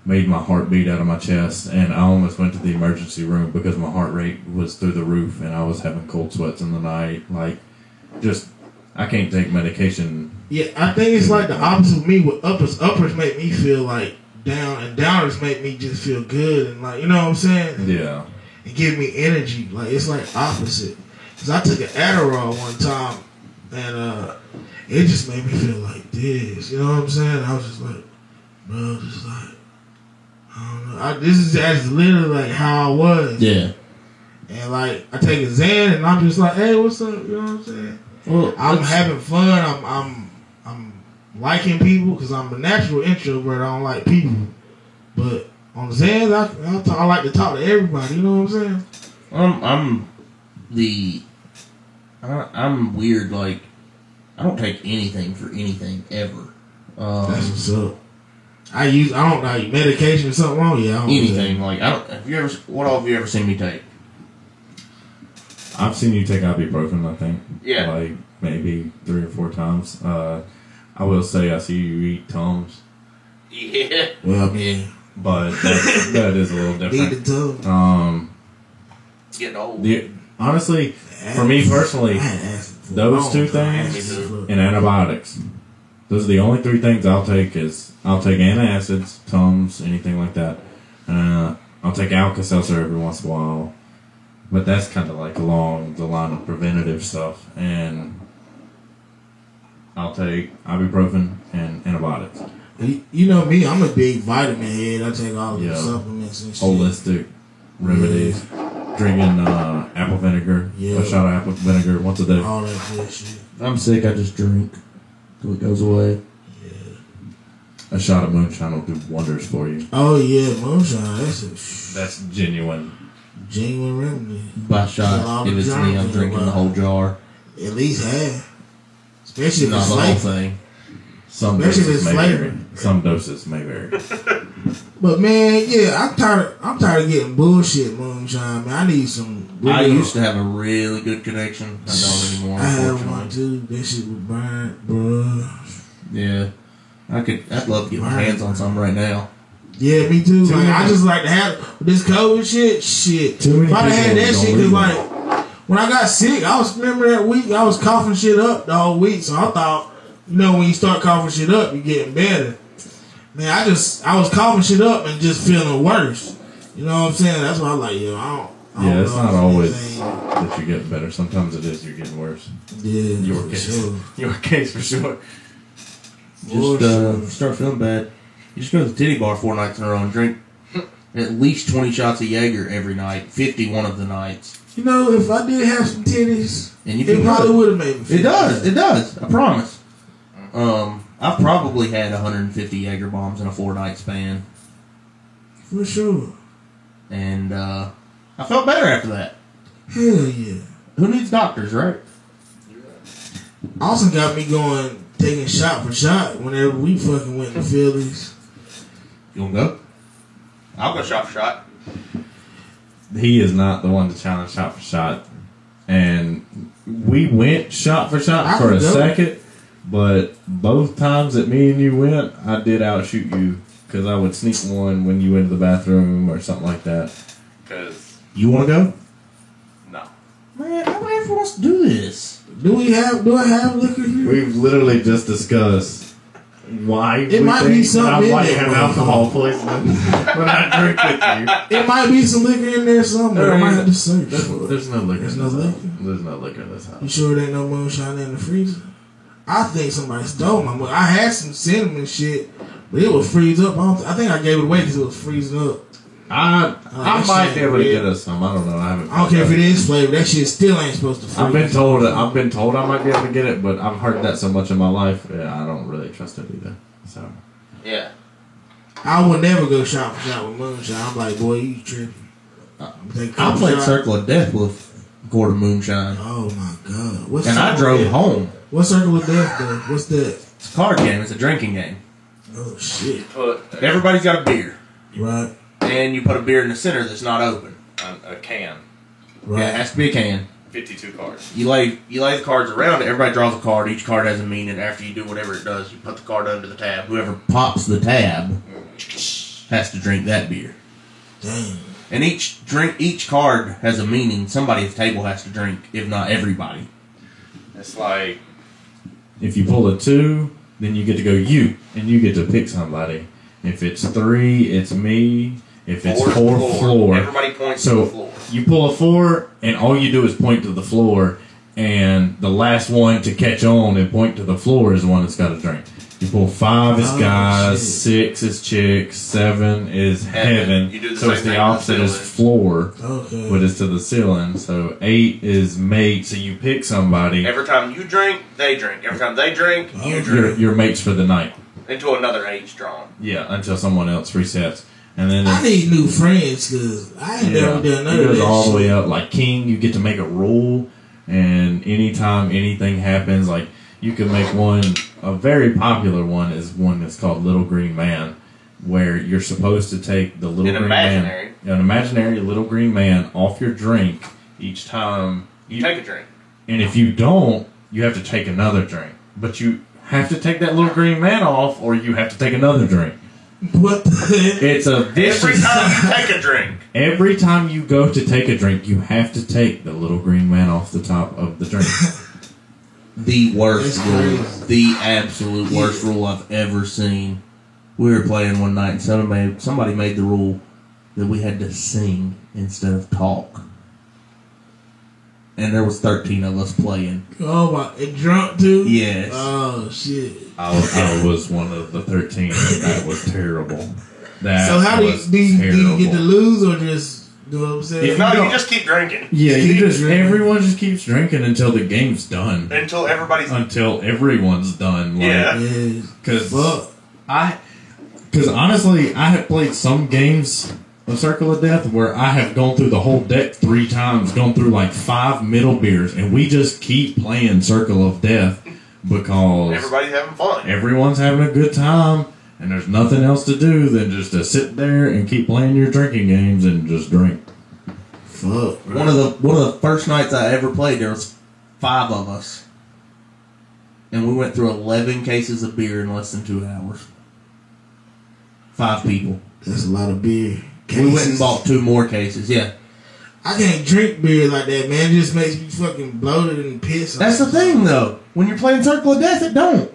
made my heart beat out of my chest and I almost went to the emergency room because my heart rate was through the roof and I was having cold sweats in the night like just I can't take medication Yeah, I think it's like the opposite of me. With uppers, uppers make me feel like down, and downers make me just feel good and like you know what I'm saying. yeah and give me energy. Like it's like opposite. Cause I took an Adderall one time, and uh, it just made me feel like this. You know what I'm saying? I was just like, bro, just like, I don't know. I, this is that's literally like how I was. Yeah. And like I take a Xan, and I'm just like, hey, what's up? You know what I'm saying? Well, I'm having fun. I'm I'm I'm liking people because I'm a natural introvert. I don't like people, but on Xans, I I, talk, I like to talk to everybody. You know what I'm saying? I'm I'm the I, I'm weird. Like I don't take anything for anything ever. Um, That's what's up. I use I don't know medication or something wrong. Yeah, I don't do anything like I don't. Have you ever? What all have you ever seen me take? I've seen you take ibuprofen I think Yeah. like maybe three or four times uh I will say I see you eat Tums Yeah. Well, I mean, but that, that is a little (laughs) need different the tub. um Getting old. the honestly for me personally I had acid for those two things and antibiotics. Those are the only three things I'll take. Is I'll take antacids, Tums, anything like that. Uh, I'll take Alka-Seltzer every once in a while, but that's kind of like along the line of preventative stuff. And I'll take ibuprofen and antibiotics, You- You know me, I'm a big vitamin head. I take all the Yeah. supplements and shit. holistic remedies. Drinking uh, apple vinegar, Yeah. a shot of apple vinegar once a day. All that good shit. I'm sick. I just drink till it goes away. Yeah. a shot of moonshine will do wonders for you. Oh yeah, moonshine. That's a That's genuine. Genuine remedy. By Well, shot, if it's me, I'm drinking, drinking the whole jar. At least half. Especially if Not it's the whole thing. Some Especially doses it's may flavor. vary. Some doses may vary. (laughs) But man, yeah, I'm tired. Of, I'm tired of getting bullshit moonshine. Man, I need some. I used to have a really good connection. I don't anymore, I have one too. That shit would burn, bruh. Yeah. I could. I'd love to get my hands on some right now. Yeah, me too. Too like, I just like to have this COVID shit. Shit. Too many if I'd had that don't shit, cause like when I got sick, I was remember that week I was coughing shit up the whole week. So I thought, you know, when you start coughing shit up, you're getting better. Man, I just I was coughing shit up and just feeling worse. You know what I'm saying? That's why I'm like, yo, I don't. I Yeah, don't it's not always anything- that you're getting better. Sometimes it is you're getting worse. Yeah, Your for case. sure. (laughs) Your case for sure. Just For uh, sure. start feeling bad. You just go to the titty bar four nights in a row and drink at least 20 shots of Jaeger every night, 51 of the nights. You know, if I did have some titties, And you it probably would have made me. It does. It does. I promise. Um, I've probably had 150 Jaeger bombs in a four night span, for sure. and uh, I felt better after that. Hell yeah. Who needs doctors, right? Austin got me going, taking shot for shot whenever we fucking went to Phillies. You wanna go? I'll go shot for shot. He is not the one to challenge shot for shot. And we went shot for shot I for a would go. second, but both times that me and you went, I did outshoot you because I would sneak one when you went to the bathroom or something like that. Because You wanna go? no, Man, nobody ever wants to do this. Do we have? Do I have liquor here? we've literally just discussed why It might be something in might have alcohol poisoning when I drink with you. It might be some liquor in there somewhere. I might have to search There's, for it. there's no liquor. There's no this house. liquor? There's no liquor in this house. You sure there ain't no moonshine in the freezer? I think somebody stole my. mo- I had some cinnamon shit, but it would freeze up. I, I think I gave it away because it was freezing up. I Oh, I might be able to get us some. I don't know. I haven't. I don't care if it is flavor. That shit still ain't supposed to. I've been told that I've been told I might be able to get it, but I've heard that so much in my life. Yeah, I don't really trust it either. So Yeah. I would never go shot for shot with moonshine. I'm like, boy, you tripping. Uh, I, a I played shots. Circle of Death with Gordon Moonshine. Oh my god! What's And I drove Death? home. What circle of death though? What's that? It's a card game. It's a drinking game. Oh shit! Everybody's got a beer, Right, and you put a beer in the center that's not open. a can, right. Yeah, it has to be a can. fifty-two cards. You lay you lay the cards around it. Everybody draws a card. Each card has a meaning. After you do whatever it does, you put the card under the tab. Whoever pops the tab has to drink that beer. Damn. And each drink, each card has a meaning. Somebody at the table has to drink, if not everybody. It's like if you pull a two, then you get to go you, and you get to pick somebody. If it's three, it's me. If it's four, floor. Everybody points So to the floor. you pull a four, and all you do is point to the floor, and the last one to catch on and point to the floor is the one that's got a drink. You pull five is Oh, guys, shit. six is chicks, seven is Heaven. heaven. You do the so it's same the thing opposite with is the floor, Okay. but it's to the ceiling. So eight is mate. So you pick somebody. Every time you drink, they drink. Every time they drink, you Oh, drink. Your, your mates for the night. Until another eight's drawn. Yeah, until someone else resets, and then I need new friends because I ain't yeah, never done none it of goes that all the way up. Like king, you get to make a rule, and anytime anything happens, like you can make one. A very popular one is one that's called Little Green Man, where you're supposed to take the little An green imaginary. man, an imaginary little green man, off your drink each time You take a drink. And if you don't, you have to take another drink. But you have to take that little green man off, or you have to take another drink. What the heck? It's a Every time you take a drink. Every time you go to take a drink, you have to take the little green man off the top of the drink. (laughs) The worst rule. The absolute worst rule I've ever seen. We were playing one night and somebody made, somebody made the rule that we had to sing instead of talk. And there was 13 of us playing. Oh my! And drunk too? Yes. Oh shit! I was, I was one of the 13. That was terrible. That so how do you, do you, do you get to lose or just do what I'm saying? If no, you you just keep drinking Yeah, you keep just drinking. everyone just keeps drinking until the game's done. until everybody's. Until everyone's done. Like, Yeah. Yeah. Because Fuck. I Because honestly, I have played some games of Circle of Death where I have gone through the whole deck three times, gone through like five middle beers, and we just keep playing Circle of Death because Everybody's having fun. everyone's having a good time and there's nothing else to do than just to sit there and keep playing your drinking games and just drink. Fuck. One of the one of the first nights I ever played, there was five of us, and we went through eleven cases of beer in less than two hours. Five people. That's a lot of beer. We went and bought two more cases. Yeah, I can't drink beer like that, man. It just makes me fucking bloated and pissed. that's the thing though. When you're playing Circle of Death, it don't.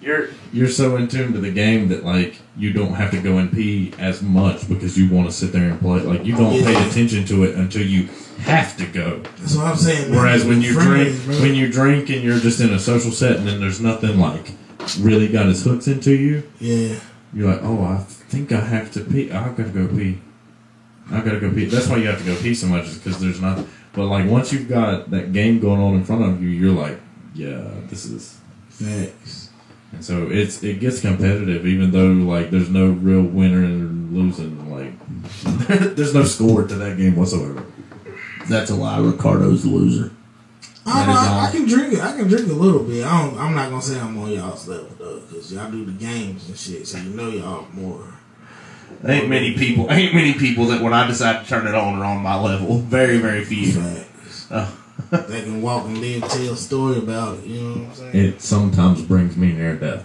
You're you're so in tune to the game that like you don't have to go and pee as much because you want to sit there and play. Like you don't Yeah. pay attention to it until you have to go. That's what I'm saying. Man. Whereas when you Friends, drink, bro. when you drink and you're just in a social setting and there's nothing like really got his hooks into you, yeah, you're like, oh, I think I have to pee. I've got to go pee. I've gotta go pee. That's why you have to go pee so much, is because there's not. But like once you've got that game going on in front of you, you're like, yeah, this is. facts. And so it's it gets competitive, even though like there's no real winner and losing. Like (laughs) there's no score to that game whatsoever. That's a lie. Ricardo's the loser. I, don't That know, is I. I can drink it. I can drink a little bit. I don't, I'm not gonna say I'm on y'all's level though, because y'all do the games and shit, so you know y'all more. Ain't many people. Ain't many people that when I decide to turn it on are on my level. Very, very few. Facts. Oh. (laughs) they can walk and live, tell a story about it. You know what I'm saying? It sometimes brings me near death.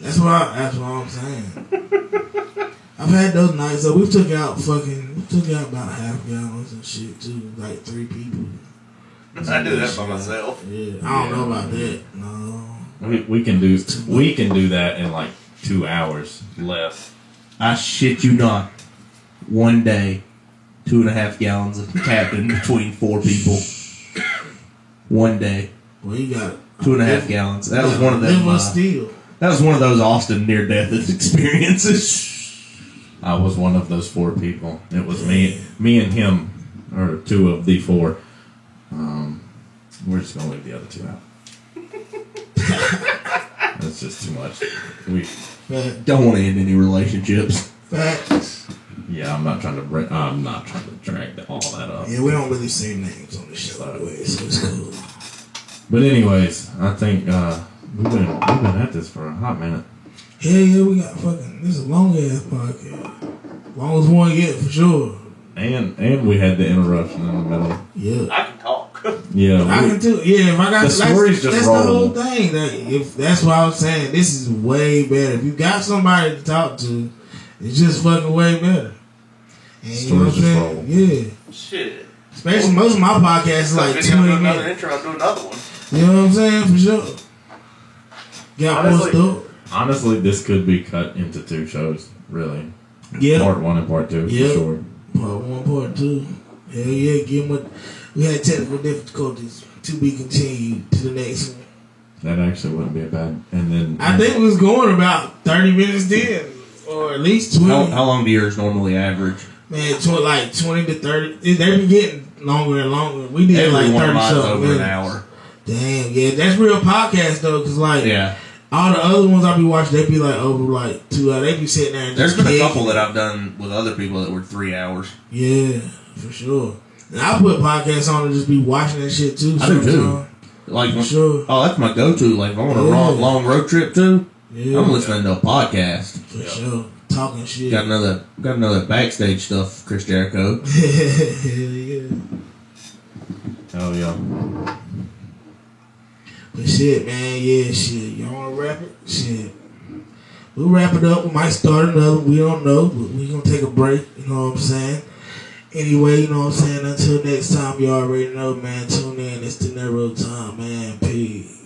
That's what I, that's what I'm saying. I've had those nights though. We took out fucking we took out about half gallons and shit too, like three people. I do that by myself. Yeah, I don't know about that. No, We, we can do we can do that in like two hours less. I shit you not. One day, two and a half gallons of Captain between four people. One day, well you got two and a half gallons. That was one of them. Uh, steel. that was one of those Austin near death (laughs) experiences. I was one of those four people. It was me, me and him, or two of the four. Um, we're just gonna leave the other two out. (laughs) That's just too much. We, Don't want to end any relationships. facts. yeah, I'm not trying to bring. I'm not trying to drag all that up. Yeah, we don't really say names on this shit, by the show anyway, so it's cool. But anyways, I think uh, we've been we've been at this for a hot minute. Yeah, yeah, we got fucking this is a long ass podcast. Long as one get for sure. And and we had the interruption in the middle. Yeah. I can talk. Yeah, I can too. Yeah, if I got The stories that's, just that's the whole thing. That if that's what I'm saying this is way better. If you got somebody to talk to, it's just fucking way better. And you know what I'm Stories just roll. saying? Yeah. Shit. Especially most of my podcasts is like Like, I'm 20 another minutes. intro. I'm doing another one. You know what I'm saying? For sure. Got Honestly- stuff. honestly, this could be cut into two shows. Really, Yeah. part one and part two Yeah. for sure. Part one, part two. Hell yeah, give them what we had technical difficulties to be continued to the next one. That actually wouldn't be a bad. And then I think we was going about thirty minutes then, or at least twenty. How, how long do yours normally average? Man, tw- like twenty to thirty. They've been getting longer and longer. We did Every like one of thirty mine's something over minutes. an hour. Damn, yeah, that's real podcast though, cause like Yeah. all the other ones I be watching, they be like over like two hours. They be sitting there. And There's just been a couple that I've done with other people that were three hours. Yeah, for sure. And I put podcasts on to just be watching that shit too. I do, too. Like, For sure. oh, that's my go-to. Like, if I'm on a Yeah. long, long road trip too, Yeah, I'm listening to a podcast. for sure. Talking shit. Got another, got another backstage stuff. Chris Jericho. Hell (laughs) yeah. hell yeah. But shit, man, yeah, shit. Y'all wanna wrap it? Shit. We'll wrap it up. We might start another. We don't know, but we gonna take a break. You know what I'm saying? Anyway, you know what I'm saying? Until next time, you already know, man. Tune in. It's the Nero time, man. Peace.